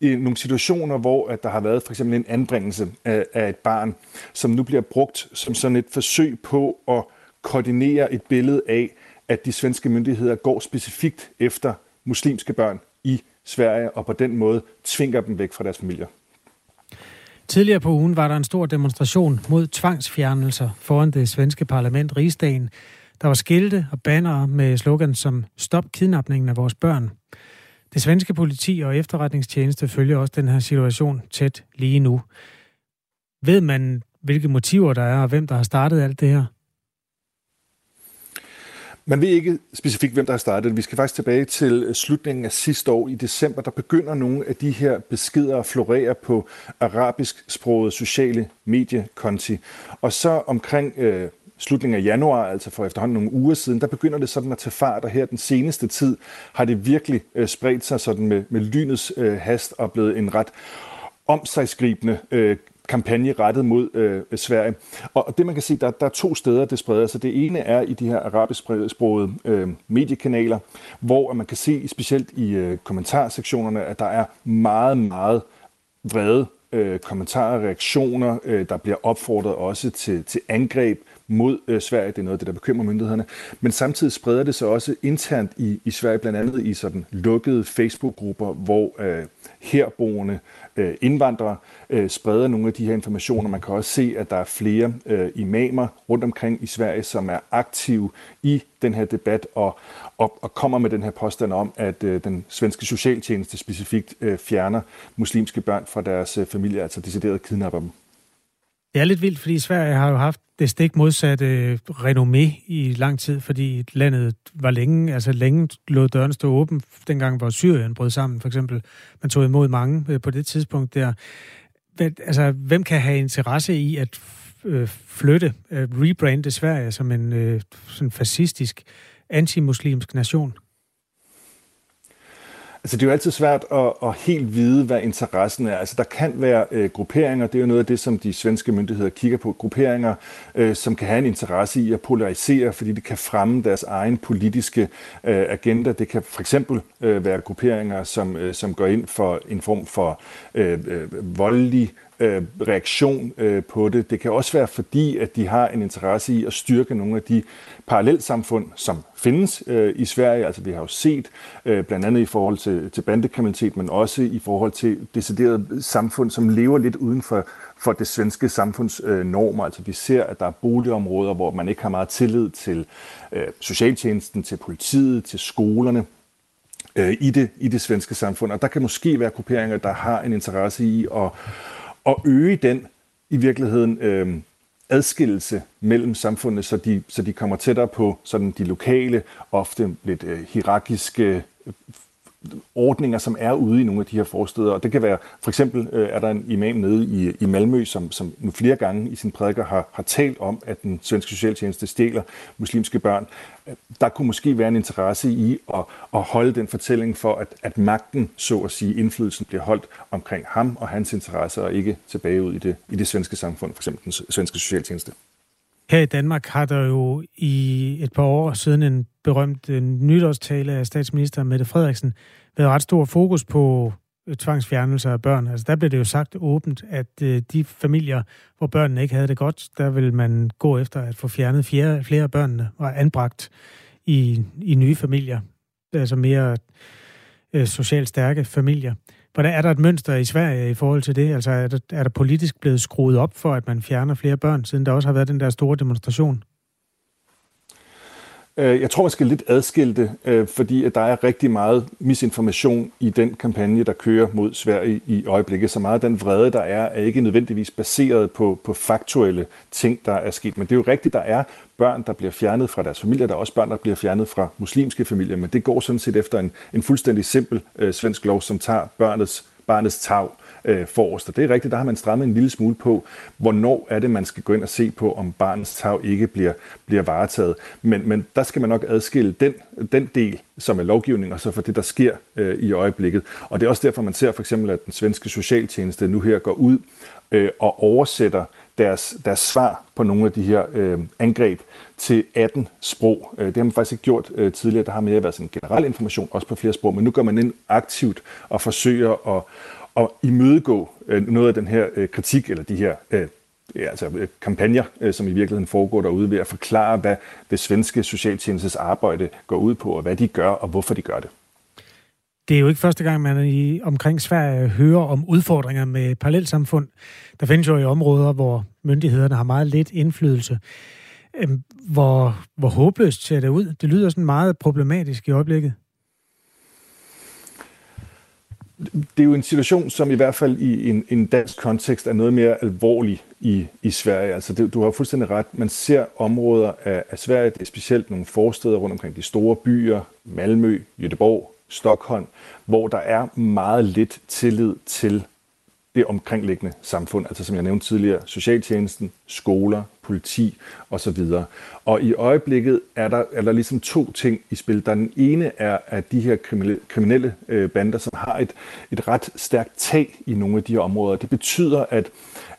i nogle situationer, hvor at der har været for eksempel en anbringelse af, af et barn, som nu bliver brugt som sådan et forsøg på at koordinere et billede af, at de svenske myndigheder går specifikt efter muslimske børn i Sverige, og på den måde tvinger dem væk fra deres familier. Tidligere på ugen var der en stor demonstration mod tvangsfjernelser foran det svenske parlament Rigsdagen. Der var skilte og bannere med slogan som Stop kidnapningen af vores børn. Det svenske politi og efterretningstjeneste følger også den her situation tæt lige nu. Ved man, hvilke motiver der er, og hvem der har startet alt det her? Man ved ikke specifikt, hvem der har startet det. Vi skal faktisk tilbage til øh, slutningen af sidste år i december. Der begynder nogle af de her beskeder at florere på arabisk sproget sociale mediekonti. Og så omkring øh, slutningen af januar, altså for efterhånden nogle uger siden, der begynder det sådan at tage fart, og her den seneste tid har det virkelig øh, spredt sig sådan med, med lynets øh, hast og blevet en ret omsagsgribende øh, kampagne rettet mod øh, Sverige. Og det man kan se, der, der er to steder, det spreder sig. Det ene er i de her arabisksprogede øh, mediekanaler, hvor man kan se, specielt i øh, kommentarsektionerne, at der er meget, meget vrede øh, kommentarer og reaktioner. Øh, der bliver opfordret også til, til angreb mod øh, Sverige. Det er noget af det, der bekymrer myndighederne. Men samtidig spreder det sig også internt i, i Sverige, blandt andet i sådan lukkede Facebook-grupper, hvor øh, herboende øh, indvandrere øh, spreder nogle af de her informationer. Man kan også se, at der er flere øh, imamer rundt omkring i Sverige, som er aktive i den her debat og, og, og kommer med den her påstand om, at øh, den svenske socialtjeneste specifikt øh, fjerner muslimske børn fra deres øh, familie, altså decideret kidnapper dem. Det er lidt vildt, fordi Sverige har jo haft det stik modsatte øh, renommé i lang tid, fordi landet var længe, altså længe lod døren stå åben, dengang hvor Syrien brød sammen, for eksempel. Man tog imod mange øh, på det tidspunkt der. Altså, hvem kan have interesse i at øh, flytte, øh, rebrande Sverige som en øh, sådan fascistisk, antimuslimsk nation? Altså, det er jo altid svært at, at helt vide, hvad interessen er. Altså, der kan være øh, grupperinger, det er jo noget af det, som de svenske myndigheder kigger på. Grupperinger, øh, som kan have en interesse i at polarisere, fordi det kan fremme deres egen politiske øh, agenda. Det kan for eksempel øh, være grupperinger, som, øh, som går ind for en form for øh, øh, voldelig øh, reaktion øh, på det. Det kan også være fordi, at de har en interesse i at styrke nogle af de parallelsamfund, som findes øh, i Sverige. Altså vi har jo set, øh, blandt andet i forhold til, til bandekriminalitet, men også i forhold til deciderede samfund, som lever lidt uden for, for det svenske samfunds øh, normer. Altså vi ser, at der er boligområder, hvor man ikke har meget tillid til øh, socialtjenesten, til politiet, til skolerne øh, i, det, i det svenske samfund. Og der kan måske være grupperinger, der har en interesse i at at øge den i virkeligheden øh, adskillelse mellem samfundene, så de, så de kommer tættere på sådan de lokale, ofte lidt øh, hierarkiske ordninger, som er ude i nogle af de her forsteder. Og det kan være, for eksempel øh, er der en imam nede i, i Malmø, som, som nu flere gange i sin prædiker har, har talt om, at den svenske socialtjeneste stjæler muslimske børn. Der kunne måske være en interesse i at, at holde den fortælling for, at, at magten, så at sige, indflydelsen bliver holdt omkring ham og hans interesser, og ikke tilbage ud i det, i det svenske samfund, for eksempel den svenske socialtjeneste. Her i Danmark har der jo i et par år siden en berømt øh, nytårstale af statsminister Mette Frederiksen været ret stor fokus på tvangsfjernelser tvangsfjernelse af børn. Altså der blev det jo sagt åbent, at øh, de familier, hvor børnene ikke havde det godt, der vil man gå efter at få fjernet flere, flere af børnene og anbragt i, i nye familier. Altså mere øh, socialt stærke familier. Hvordan er der et mønster i Sverige i forhold til det? Altså er der, er der politisk blevet skruet op for, at man fjerner flere børn, siden der også har været den der store demonstration? Øh, jeg tror, man skal lidt adskille det, øh, fordi at der er rigtig meget misinformation i den kampagne, der kører mod Sverige i øjeblikket. Så meget af den vrede, der er, er ikke nødvendigvis baseret på, på faktuelle ting, der er sket. Men det er jo rigtigt, der er børn, der bliver fjernet fra deres familier. Der er også børn, der bliver fjernet fra muslimske familier. Men det går sådan set efter en, en fuldstændig simpel øh, svensk lov, som tager børnets, barnets tag øh, forrest. Og det er rigtigt, der har man strammet en lille smule på, hvornår er det, man skal gå ind og se på, om barnets tag ikke bliver, bliver varetaget. Men, men der skal man nok adskille den, den del, som er lovgivning, og så for det, der sker øh, i øjeblikket. Og det er også derfor, man ser for eksempel, at den svenske socialtjeneste nu her går ud øh, og oversætter deres, deres svar på nogle af de her øh, angreb til 18 sprog. Øh, det har man faktisk ikke gjort øh, tidligere. Der har mere været sådan generel information, også på flere sprog, men nu går man ind aktivt og forsøger at, at imødegå øh, noget af den her kritik, eller de her ja, altså kampagner, som i virkeligheden foregår derude, ved at forklare, hvad det svenske socialtjenestes arbejde går ud på, og hvad de gør, og hvorfor de gør det. Det er jo ikke første gang, man i omkring Sverige hører om udfordringer med parallelsamfund. Der findes jo i områder, hvor myndighederne har meget lidt indflydelse øh, hvor, hvor håbløst ser det ud? Det lyder sådan meget problematisk i øjeblikket. det er jo en situation, som i hvert fald i en, en dansk kontekst er noget mere alvorlig i, i Sverige. Altså det, du har fuldstændig ret. Man ser områder af, af Sverige, det er specielt nogle forsteder rundt omkring de store byer, Malmø, Göteborg, Stockholm, hvor der er meget lidt tillid til det omkringliggende samfund, altså som jeg nævnte tidligere, socialtjenesten, skoler, politi osv. Og i øjeblikket er der, er der ligesom to ting i spil. Der den ene er, at de her kriminelle, kriminelle øh, bander, som har et, et ret stærkt tag i nogle af de her områder. Det betyder, at,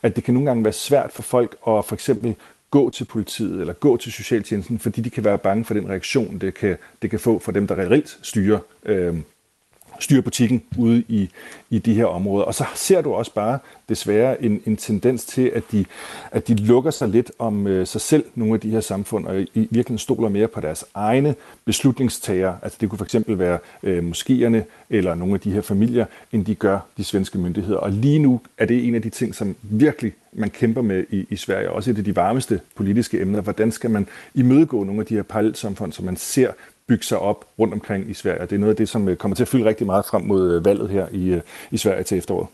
at det kan nogle gange være svært for folk at for eksempel gå til politiet eller gå til socialtjenesten, fordi de kan være bange for den reaktion, det kan, det kan få for dem, der reelt styrer øh, styre butikken ude i, i de her områder. Og så ser du også bare desværre en, en tendens til, at de, at de lukker sig lidt om øh, sig selv, nogle af de her samfund, og i, i virkeligheden stoler mere på deres egne beslutningstager. Altså det kunne fx være øh, moskéerne eller nogle af de her familier, end de gør de svenske myndigheder. Og lige nu er det en af de ting, som virkelig man kæmper med i, i Sverige, også et af de varmeste politiske emner. Hvordan skal man imødegå nogle af de her parallelsamfund, som man ser bygge sig op rundt omkring i Sverige. Det er noget af det, som øh, kommer til at fylde rigtig meget frem mod øh, valget her i, øh, i Sverige til efteråret.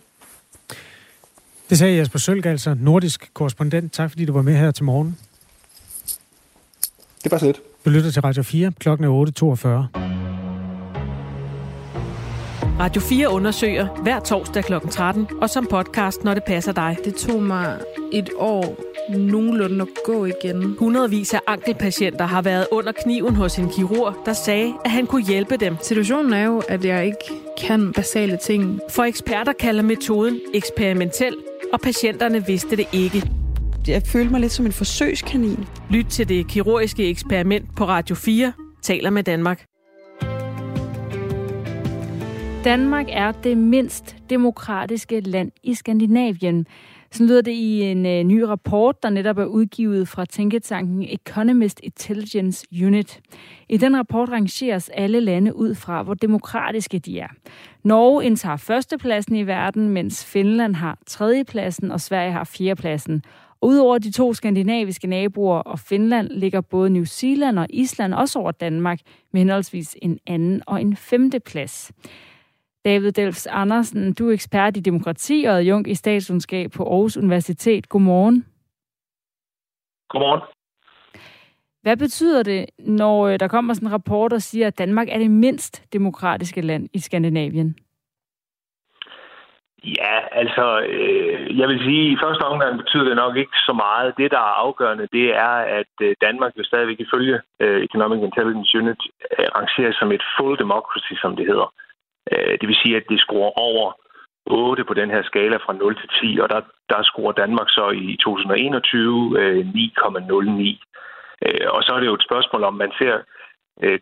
Det sagde Jesper Sølg, altså nordisk korrespondent. Tak fordi du var med her til morgen. Det var så lidt. Du lytter til Radio 4. Klokken er 8.42. Radio 4 undersøger hver torsdag kl. 13, og som podcast, når det passer dig. Det tog mig et år nogenlunde at gå igen. Hundredvis af ankelpatienter har været under kniven hos en kirurg, der sagde, at han kunne hjælpe dem. Situationen er jo, at jeg ikke kan basale ting. For eksperter kalder metoden eksperimentel, og patienterne vidste det ikke. Jeg følte mig lidt som en forsøgskanin. Lyt til det kirurgiske eksperiment på Radio 4, taler med Danmark. Danmark er det mindst demokratiske land i Skandinavien. Så lyder det i en øh, ny rapport, der netop er udgivet fra tænketanken Economist Intelligence Unit. I den rapport rangeres alle lande ud fra, hvor demokratiske de er. Norge indtager førstepladsen i verden, mens Finland har tredjepladsen, og Sverige har fjerdepladsen. Udover de to skandinaviske naboer og Finland ligger både New Zealand og Island også over Danmark med henholdsvis en anden og en femte plads. David Delfs Andersen, du er ekspert i demokrati og adjunkt i statskundskab på Aarhus Universitet. Godmorgen. Godmorgen. Hvad betyder det, når øh, der kommer sådan en rapport, der siger, at Danmark er det mindst demokratiske land i Skandinavien? Ja, altså, øh, jeg vil sige, i første omgang betyder det nok ikke så meget. Det, der er afgørende, det er, at øh, Danmark jo stadigvæk ifølge øh, Economic Intelligence Unit øh, rangeres som et full democracy, som det hedder. Øh, Øh, det vil sige, at det scorer over 8 på den her skala fra 0 til 10, og der, der scorer Danmark så i 2021 9,09. Øh, øh, og så er det jo et spørgsmål, om man ser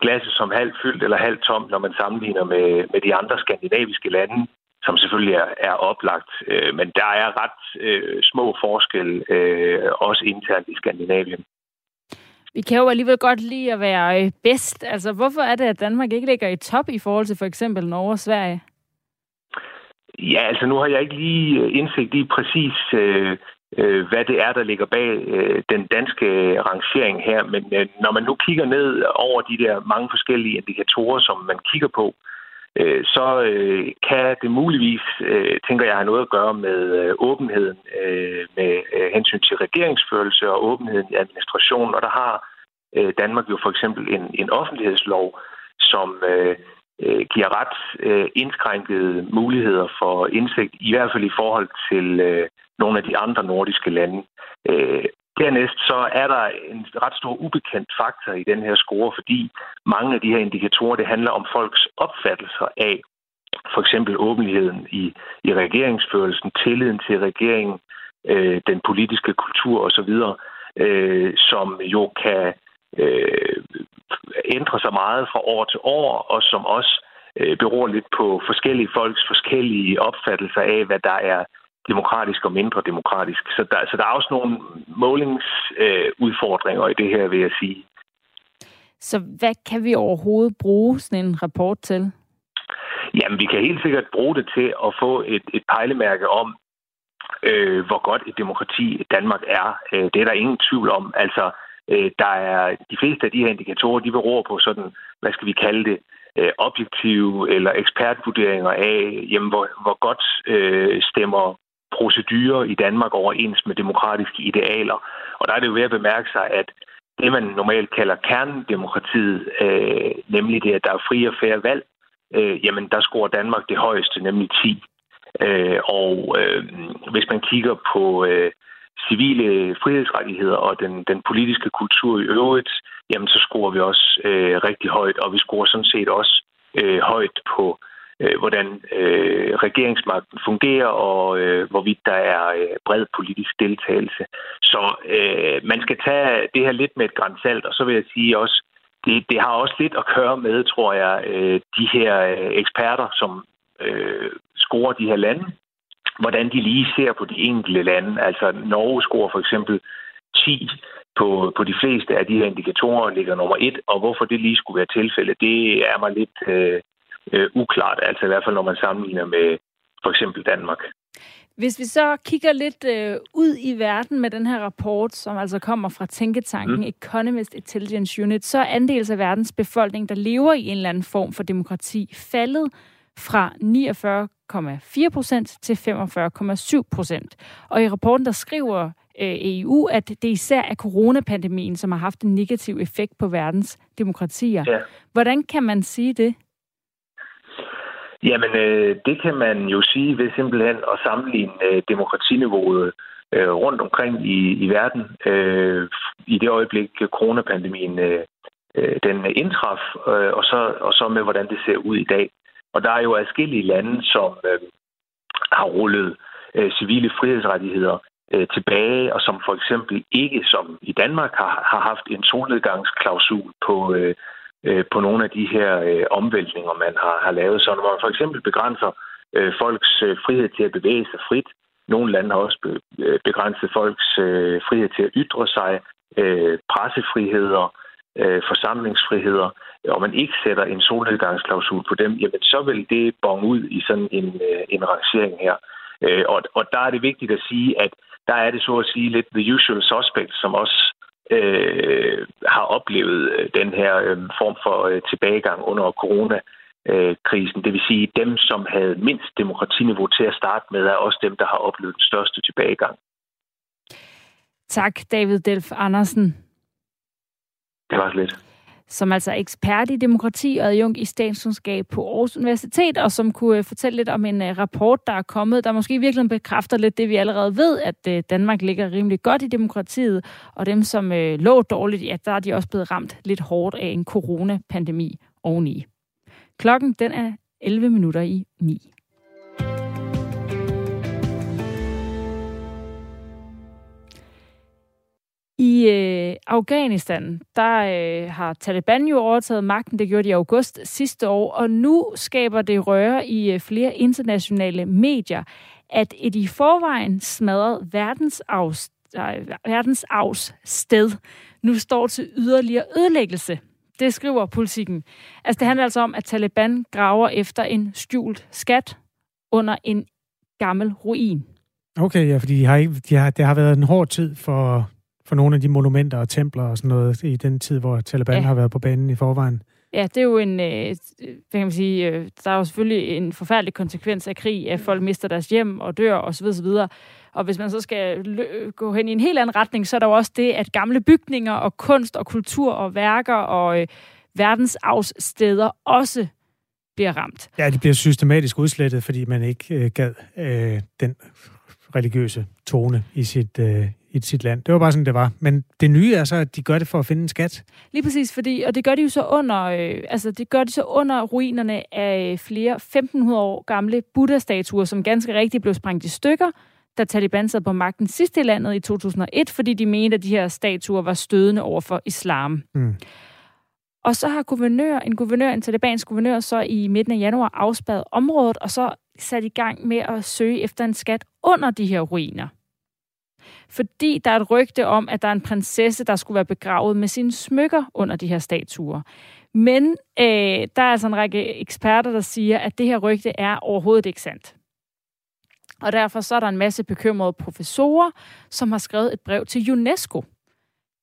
glasset som halvt fyldt eller halvt tomt, når man sammenligner med, med de andre skandinaviske lande, som selvfølgelig er, er oplagt. Men der er ret øh, små forskelle, øh, også internt i Skandinavien. Vi kan jo alligevel godt lide at være øh, bedst. Altså, hvorfor er det, at Danmark ikke ligger i top i forhold til for eksempel Norge og Sverige? Ja, altså nu har jeg ikke lige øh, indsigt i præcis øh, øh, hvad det er, der ligger bag øh, den danske øh, rangering her. Men øh, når man nu kigger ned over de der mange forskellige indikatorer, som man kigger på, øh, Øh, så øh, kan det muligvis, øh, tænker jeg, have noget at gøre med øh, åbenheden øh, med øh, hensyn til regeringsførelse og åbenheden i administrationen. Og der har øh, Danmark jo for eksempel en, en offentlighedslov, som øh, øh, giver ret øh, indskrænkede muligheder for indsigt, i hvert fald i forhold til øh, nogle af de andre nordiske lande. Øh, dernæst så er der en ret stor ubekendt faktor i den her score, fordi mange af de her indikatorer, det handler om folks opfattelser af for eksempel åbenheden i, i regeringsførelsen, tilliden til regeringen, øh, den politiske kultur osv., øh, som jo kan øh, ændre sig meget fra år til år, og som også øh, beror lidt på forskellige folks forskellige opfattelser af, hvad der er demokratisk og mindre demokratisk. Så der, så der er også nogle målingsudfordringer øh, i det her, vil jeg sige. Så hvad kan vi overhovedet bruge sådan en rapport til? Jamen, vi kan helt sikkert bruge det til at få et, et pejlemærke om, øh, hvor godt et demokrati Danmark er. Øh, det er der ingen tvivl om. Altså, Øh, der er de fleste af de her indikatorer, de beror på sådan, hvad skal vi kalde det, øh, objektive eller ekspertvurderinger af, jamen, hvor, hvor godt øh, stemmer procedurer i Danmark overens med demokratiske idealer. Og der er det jo ved at bemærke sig, at det, man normalt kalder kernedemokratiet, øh, nemlig det, at der er fri og færre valg, øh, jamen der scorer Danmark det højeste, nemlig 10. Øh, og øh, hvis man kigger på øh, civile frihedsrettigheder og den, den politiske kultur i øvrigt, jamen så scorer vi også øh, rigtig højt, og vi scorer sådan set også øh, højt på, øh, hvordan øh, regeringsmagten fungerer, og øh, hvorvidt der er øh, bred politisk deltagelse. Så øh, man skal tage det her lidt med et grænsalt, og så vil jeg sige også, det, det har også lidt at gøre med, tror jeg, øh, de her øh, eksperter, som øh, scorer de her lande, hvordan de lige ser på de enkelte lande. Altså Norge scorer for eksempel 10 på, på de fleste af de her indikatorer ligger nummer et, og hvorfor det lige skulle være tilfældet, det er mig lidt øh, øh, uklart, altså i hvert fald når man sammenligner med for eksempel Danmark. Hvis vi så kigger lidt øh, ud i verden med den her rapport, som altså kommer fra tænketanken mm. Economist Intelligence Unit, så er andels af verdens befolkning, der lever i en eller anden form for demokrati, faldet fra 49,4 procent til 45,7 procent. Og i rapporten, der skriver øh, EU, at det især er coronapandemien, som har haft en negativ effekt på verdens demokratier. Ja. Hvordan kan man sige det? Jamen, øh, det kan man jo sige ved simpelthen at sammenligne øh, demokratiniveauet øh, rundt omkring i, i verden øh, i det øjeblik, coronapandemien øh, øh, den indtraf, øh, og, så, og så med, hvordan det ser ud i dag. Og der er jo adskillige lande, som øh, har rullet øh, civile frihedsrettigheder øh, tilbage, og som for eksempel ikke, som i Danmark, har, har haft en solnedgangsklausul på, øh, øh, på nogle af de her øh, omvæltninger, man har, har lavet. Så når man for eksempel begrænser øh, folks øh, frihed til at bevæge sig frit, nogle lande har også øh, begrænset folks øh, frihed til at ytre sig, øh, pressefriheder, øh, forsamlingsfriheder, og man ikke sætter en solnedgangsklausul på dem, jamen så vil det bonge ud i sådan en, øh, en rangering her. Øh, og, og der er det vigtigt at sige, at der er det så at sige lidt the usual suspects, som også øh, har oplevet øh, den her øh, form for øh, tilbagegang under corona krisen. Det vil sige, dem, som havde mindst demokratiniveau til at starte med, er også dem, der har oplevet den største tilbagegang. Tak, David Delf Andersen. Det var lidt som altså er ekspert i demokrati og adjunkt i statskundskab på Aarhus Universitet, og som kunne øh, fortælle lidt om en øh, rapport, der er kommet, der måske virkelig bekræfter lidt det, vi allerede ved, at øh, Danmark ligger rimelig godt i demokratiet, og dem, som lå dårligt, ja, der er de også blevet ramt lidt hårdt af en coronapandemi oveni. Klokken, den er 11 minutter i 9. I øh, Afghanistan, der øh, har Taliban jo overtaget magten. Det gjorde de i august sidste år, og nu skaber det røre i øh, flere internationale medier, at et i forvejen smadret verdensarvs, øh, verdensarvs sted nu står til yderligere ødelæggelse. Det skriver politikken. Altså det handler altså om, at Taliban graver efter en skjult skat under en gammel ruin. Okay, ja, fordi de har ikke, de har, det har været en hård tid for, for nogle af de monumenter og templer og sådan noget i den tid, hvor Taliban ja. har været på banen i forvejen. Ja, det er jo en, øh, hvad kan man sige, øh, der er jo selvfølgelig en forfærdelig konsekvens af krig, at folk mister deres hjem og dør osv. osv. Og hvis man så skal gå hen i en helt anden retning, så er der jo også det, at gamle bygninger og kunst og kultur og værker og øh, verdensarvssteder også bliver ramt. Ja, de bliver systematisk udslettet, fordi man ikke øh, gad øh, den religiøse tone i sit, øh, i sit land. Det var bare sådan, det var. Men det nye er så, at de gør det for at finde en skat. Lige præcis, fordi, og det gør de jo så under, øh, altså det gør de så under ruinerne af flere 1500 år gamle Buddha-statuer, som ganske rigtigt blev sprængt i stykker, da Taliban sad på magten sidst i landet i 2001, fordi de mente, at de her statuer var stødende over for islam. Mm. Og så har guvernør, en guvernør, en talibansk guvernør, så i midten af januar afspadet området, og så sat i gang med at søge efter en skat under de her ruiner. Fordi der er et rygte om, at der er en prinsesse, der skulle være begravet med sine smykker under de her statuer. Men øh, der er altså en række eksperter, der siger, at det her rygte er overhovedet ikke sandt. Og derfor så er der en masse bekymrede professorer, som har skrevet et brev til UNESCO,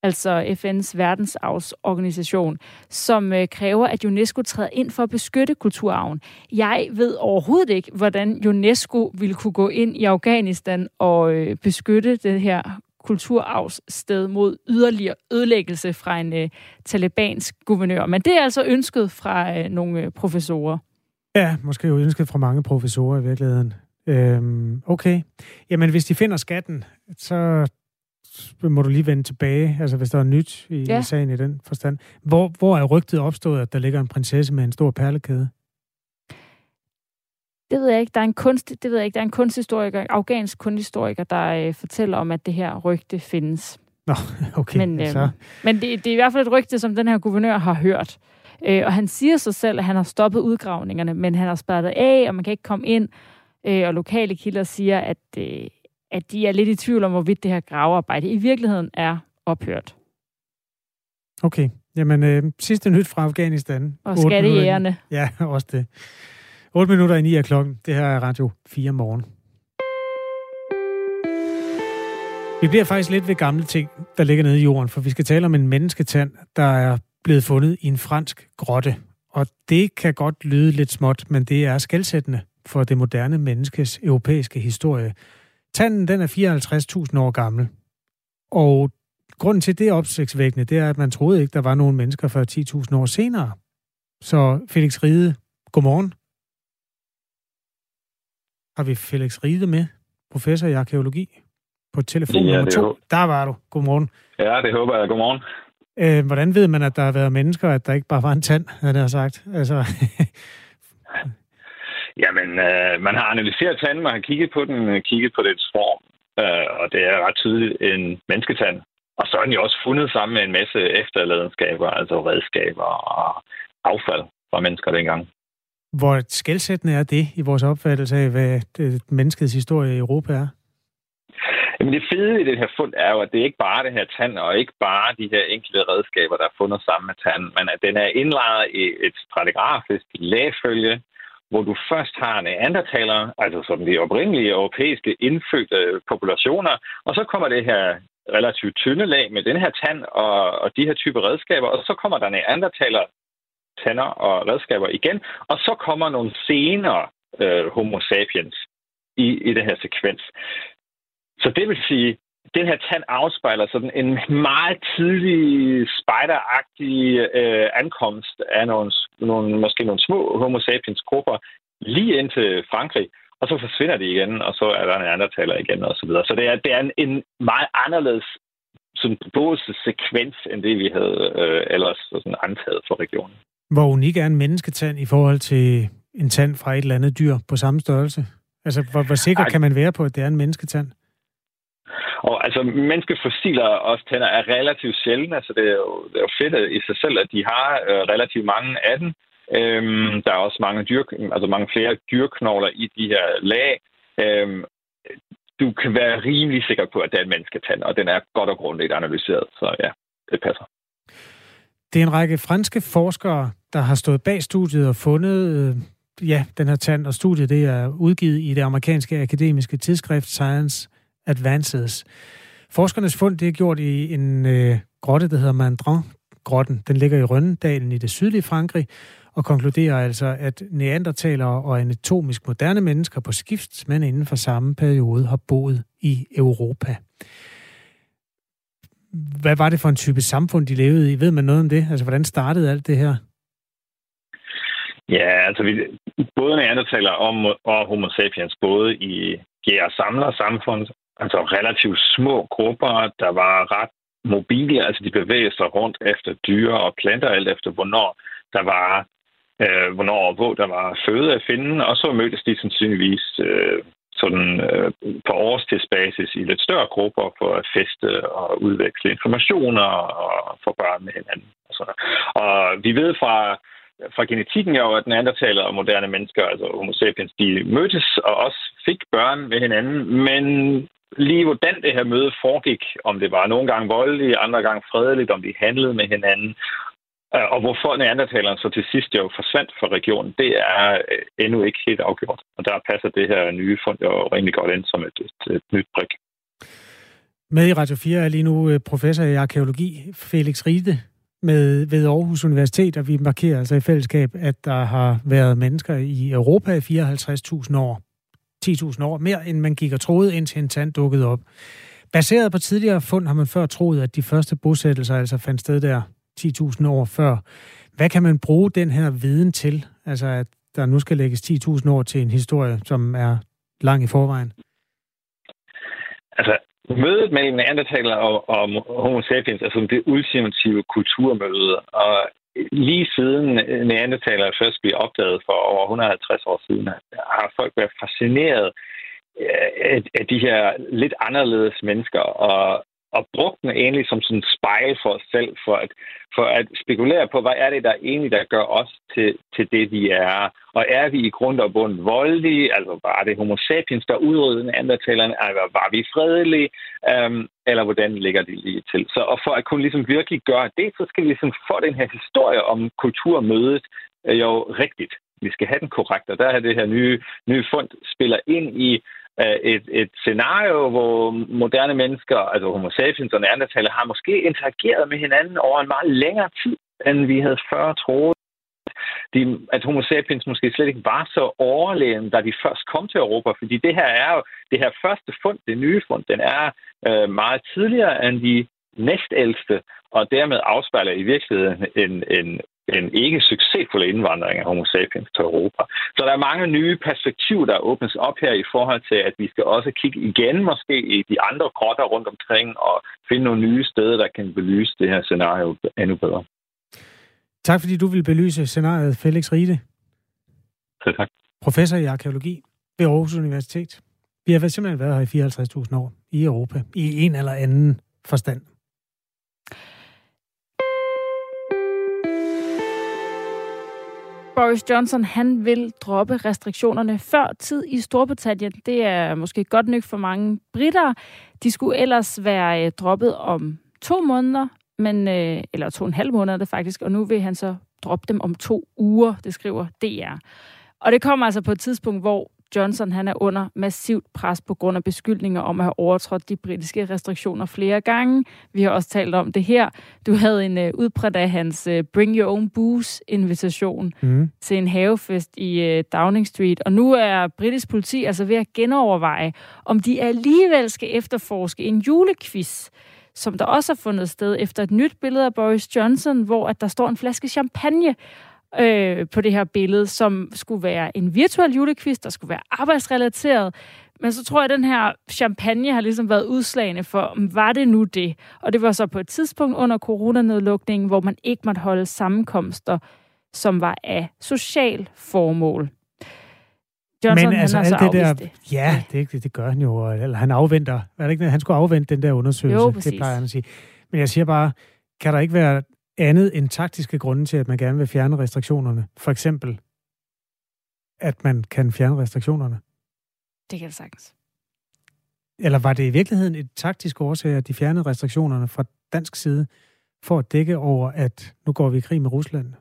altså FN's verdensarvsorganisation, som øh, kræver, at UNESCO træder ind for at beskytte kulturarven. Jeg ved overhovedet ikke, hvordan UNESCO ville kunne gå ind i Afghanistan og øh, beskytte det her kulturarvssted mod yderligere ødelæggelse fra en øh, talibansk guvernør. Men det er altså ønsket fra øh, nogle øh, professorer. Ja, måske jo ønsket fra mange professorer i virkeligheden. Øhm, okay. Jamen, hvis de finder skatten, så må du lige vende tilbage, altså hvis der er nyt i ja. sagen i den forstand. Hvor, hvor er rygtet opstået, at der ligger en prinsesse med en stor perlekæde? Det ved jeg ikke. Der er en kunst, det ved jeg ikke. Der er en kunsthistoriker, afghansk kunsthistoriker, der øh, fortæller om, at det her rygte findes. Nå, (laughs) okay. Men, øh, så... men det, det er i hvert fald et rygte, som den her guvernør har hørt. Øh, og han siger sig selv, at han har stoppet udgravningerne, men han har spærret af, og man kan ikke komme ind. Øh, og lokale kilder siger, at, øh, at de er lidt i tvivl om, hvorvidt det her gravearbejde i virkeligheden er ophørt. Okay. Jamen, øh, sidste nyt fra Afghanistan. Og skattejægerne. Ja, (laughs) også det. 8 minutter i 9 af klokken. Det her er Radio 4 morgen. Vi bliver faktisk lidt ved gamle ting, der ligger nede i jorden, for vi skal tale om en mennesketand, der er blevet fundet i en fransk grotte. Og det kan godt lyde lidt småt, men det er skældsættende for det moderne menneskes europæiske historie. Tanden den er 54.000 år gammel, og grunden til det opsigtsvækkende, det er, at man troede ikke, der var nogen mennesker før 10.000 år senere. Så Felix Ride, godmorgen. Har vi Felix Ride med, professor i arkeologi, på telefon ja, nummer to? Der var du. Godmorgen. Ja, det håber jeg. Godmorgen. Øh, hvordan ved man, at der har været mennesker, at der ikke bare var en tand, havde jeg sagt? Altså, (laughs) Jamen, øh, man har analyseret tanden, man har kigget på den, øh, kigget på dets form, øh, og det er ret tydeligt en mennesketand. Og så er den jo også fundet sammen med en masse efterladenskaber, altså redskaber og affald fra mennesker dengang. Hvor skældsættende er det i vores opfattelse af, hvad det, menneskets historie i Europa er? Jamen det fede i det her fund er jo, at det er ikke bare det her tand, og ikke bare de her enkelte redskaber, der er fundet sammen med tanden, men at den er indlejret i et stratigrafisk lægefølge, hvor du først har neandertalere, altså som de oprindelige europæiske indfødte populationer, og så kommer det her relativt tynde lag med den her tand og, og de her type redskaber, og så kommer der neandertalere tænder og redskaber igen, og så kommer nogle senere øh, homo sapiens i, i den her sekvens. Så det vil sige, den her tand afspejler sådan en meget tidlig spideragtig øh, ankomst af nogle, nogle, måske nogle små homo sapiens grupper lige ind til Frankrig, og så forsvinder de igen, og så er der en anden taler igen, og så videre. Så det er, det er en, en meget anderledes sekvens, end det vi havde øh, ellers sådan antaget for regionen. Hvor unik er en mennesketand i forhold til en tand fra et eller andet dyr på samme størrelse? Altså, hvor, hvor sikker Ej. kan man være på, at det er en mennesketand? Og altså, menneskefossiler og tænder er relativt sjældne. Altså, det er jo, det er jo fedt i sig selv, at de har øh, relativt mange af dem. Øhm, der er også mange, dyr, altså mange flere dyrknogler i de her lag. Øhm, du kan være rimelig sikker på, at det er en mennesketand, og den er godt og grundigt analyseret. Så ja, det passer. Det er en række franske forskere, der har stået bag studiet og fundet øh, ja, den her tand, og studiet det er udgivet i det amerikanske akademiske tidsskrift Science Advances. Forskernes fund det er gjort i en øh, grotte, der hedder Mandrin-grotten. Den ligger i Rønnedalen i det sydlige Frankrig, og konkluderer altså, at neandertalere og anatomisk moderne mennesker på skift, men inden for samme periode har boet i Europa. Hvad var det for en type samfund, de levede i? Ved man noget om det? Altså, hvordan startede alt det her? Ja, altså vi, både neandertaler og, og homo sapiens, både i jæger samler samfund, altså relativt små grupper, der var ret mobile, altså de bevægede sig rundt efter dyre og planter, alt efter hvornår der var øh, hvornår og hvor der var føde at finde, og så mødtes de sandsynligvis øh, sådan øh, på årstidsbasis i lidt større grupper for at feste og udveksle informationer og få børn med hinanden. Og, sådan. og vi ved fra fra genetikken er jo, at neandertaler og moderne mennesker, altså homo sapiens, de mødtes og også fik børn med hinanden, men lige hvordan det her møde foregik, om det var nogle gange voldeligt, andre gange fredeligt, om de handlede med hinanden, øh, og hvorfor neandertalerne så til sidst jo forsvandt fra regionen, det er øh, endnu ikke helt afgjort. Og der passer det her nye fund jo rigtig godt ind som et, et, et nyt brik. Med i Radio 4 er lige nu øh, professor i arkeologi Felix Ride med, ved Aarhus Universitet, og vi markerer altså i fællesskab, at der har været mennesker i Europa i 54.000 år. 10.000 år mere, end man gik og troede, indtil en tand dukkede op. Baseret på tidligere fund har man før troet, at de første bosættelser altså fandt sted der 10.000 år før. Hvad kan man bruge den her viden til? Altså, at der nu skal lægges 10.000 år til en historie, som er lang i forvejen? Altså, mødet mellem neandertaler og, og homo sapiens er som det ultimative kulturmøde, og lige siden neandertalere først blev opdaget for over 150 år siden, har folk været fascineret af de her lidt anderledes mennesker, og, og brugt den egentlig som sådan en spejl for os selv, for at, for at spekulere på, hvad er det, der egentlig, der gør os til, til det, vi er. Og er vi i grund og bund voldelige, altså var det homo sapiens, der udryddede talerne, eller altså, var vi fredelige, um, eller hvordan ligger det lige til. Så og for at kunne ligesom virkelig gøre det, så skal vi ligesom få den her historie om kulturmødet øh, jo rigtigt. Vi skal have den korrekt, og der er det her nye, nye fund spiller ind i, et, et scenario, hvor moderne mennesker, altså homo sapiens og neandertaler, har måske interageret med hinanden over en meget længere tid, end vi havde før troet. De, at homo sapiens måske slet ikke var så overlegen, da de først kom til Europa, fordi det her er jo det her første fund, det nye fund, den er øh, meget tidligere end de næstældste, og dermed afspejler i virkeligheden en, en en ikke succesfuld indvandring af homo sapiens til Europa. Så der er mange nye perspektiver, der åbnes op her i forhold til, at vi skal også kigge igen måske i de andre grotter rundt omkring og finde nogle nye steder, der kan belyse det her scenario endnu bedre. Tak fordi du vil belyse scenariet, Felix Riede. Så tak. Professor i arkeologi ved Aarhus Universitet. Vi har simpelthen været her i 54.000 år i Europa, i en eller anden forstand. Boris Johnson han vil droppe restriktionerne før tid i Storbritannien. Det er måske godt nok for mange britter. De skulle ellers være øh, droppet om to måneder, men, øh, eller to og en halv måneder det faktisk, og nu vil han så droppe dem om to uger, det skriver DR. Og det kommer altså på et tidspunkt, hvor Johnson han er under massivt pres på grund af beskyldninger om at have overtrådt de britiske restriktioner flere gange. Vi har også talt om det her. Du havde en uh, udbredt af hans uh, Bring Your Own Booze invitation mm. til en havefest i uh, Downing Street. Og nu er britisk politi altså ved at genoverveje, om de alligevel skal efterforske en julequiz som der også har fundet sted efter et nyt billede af Boris Johnson, hvor at der står en flaske champagne øh, på det her billede, som skulle være en virtuel julequiz, der skulle være arbejdsrelateret. Men så tror jeg, at den her champagne har ligesom været udslagende for, var det nu det? Og det var så på et tidspunkt under coronanedlukningen, hvor man ikke måtte holde sammenkomster, som var af social formål. Johnson, Men altså, han alt det der, det. ja, det, det gør han jo, eller han afventer, er det ikke, han skulle afvente den der undersøgelse, jo, det plejer han at sige. Men jeg siger bare, kan der ikke være andet end taktiske grunde til, at man gerne vil fjerne restriktionerne? For eksempel, at man kan fjerne restriktionerne? Det kan det sagtens. Eller var det i virkeligheden et taktisk årsag, at de fjernede restriktionerne fra dansk side for at dække over, at nu går vi i krig med Rusland?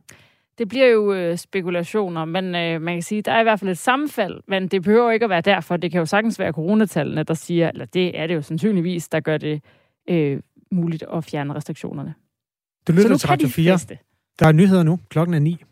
Det bliver jo øh, spekulationer, men øh, man kan sige, der er i hvert fald et sammenfald, men det behøver ikke at være derfor. Det kan jo sagtens være coronatallene, der siger, eller det er det jo sandsynligvis, der gør det øh, muligt at fjerne restriktionerne. Du lytter til Radio 4. Der er nyheder nu. Klokken er 9.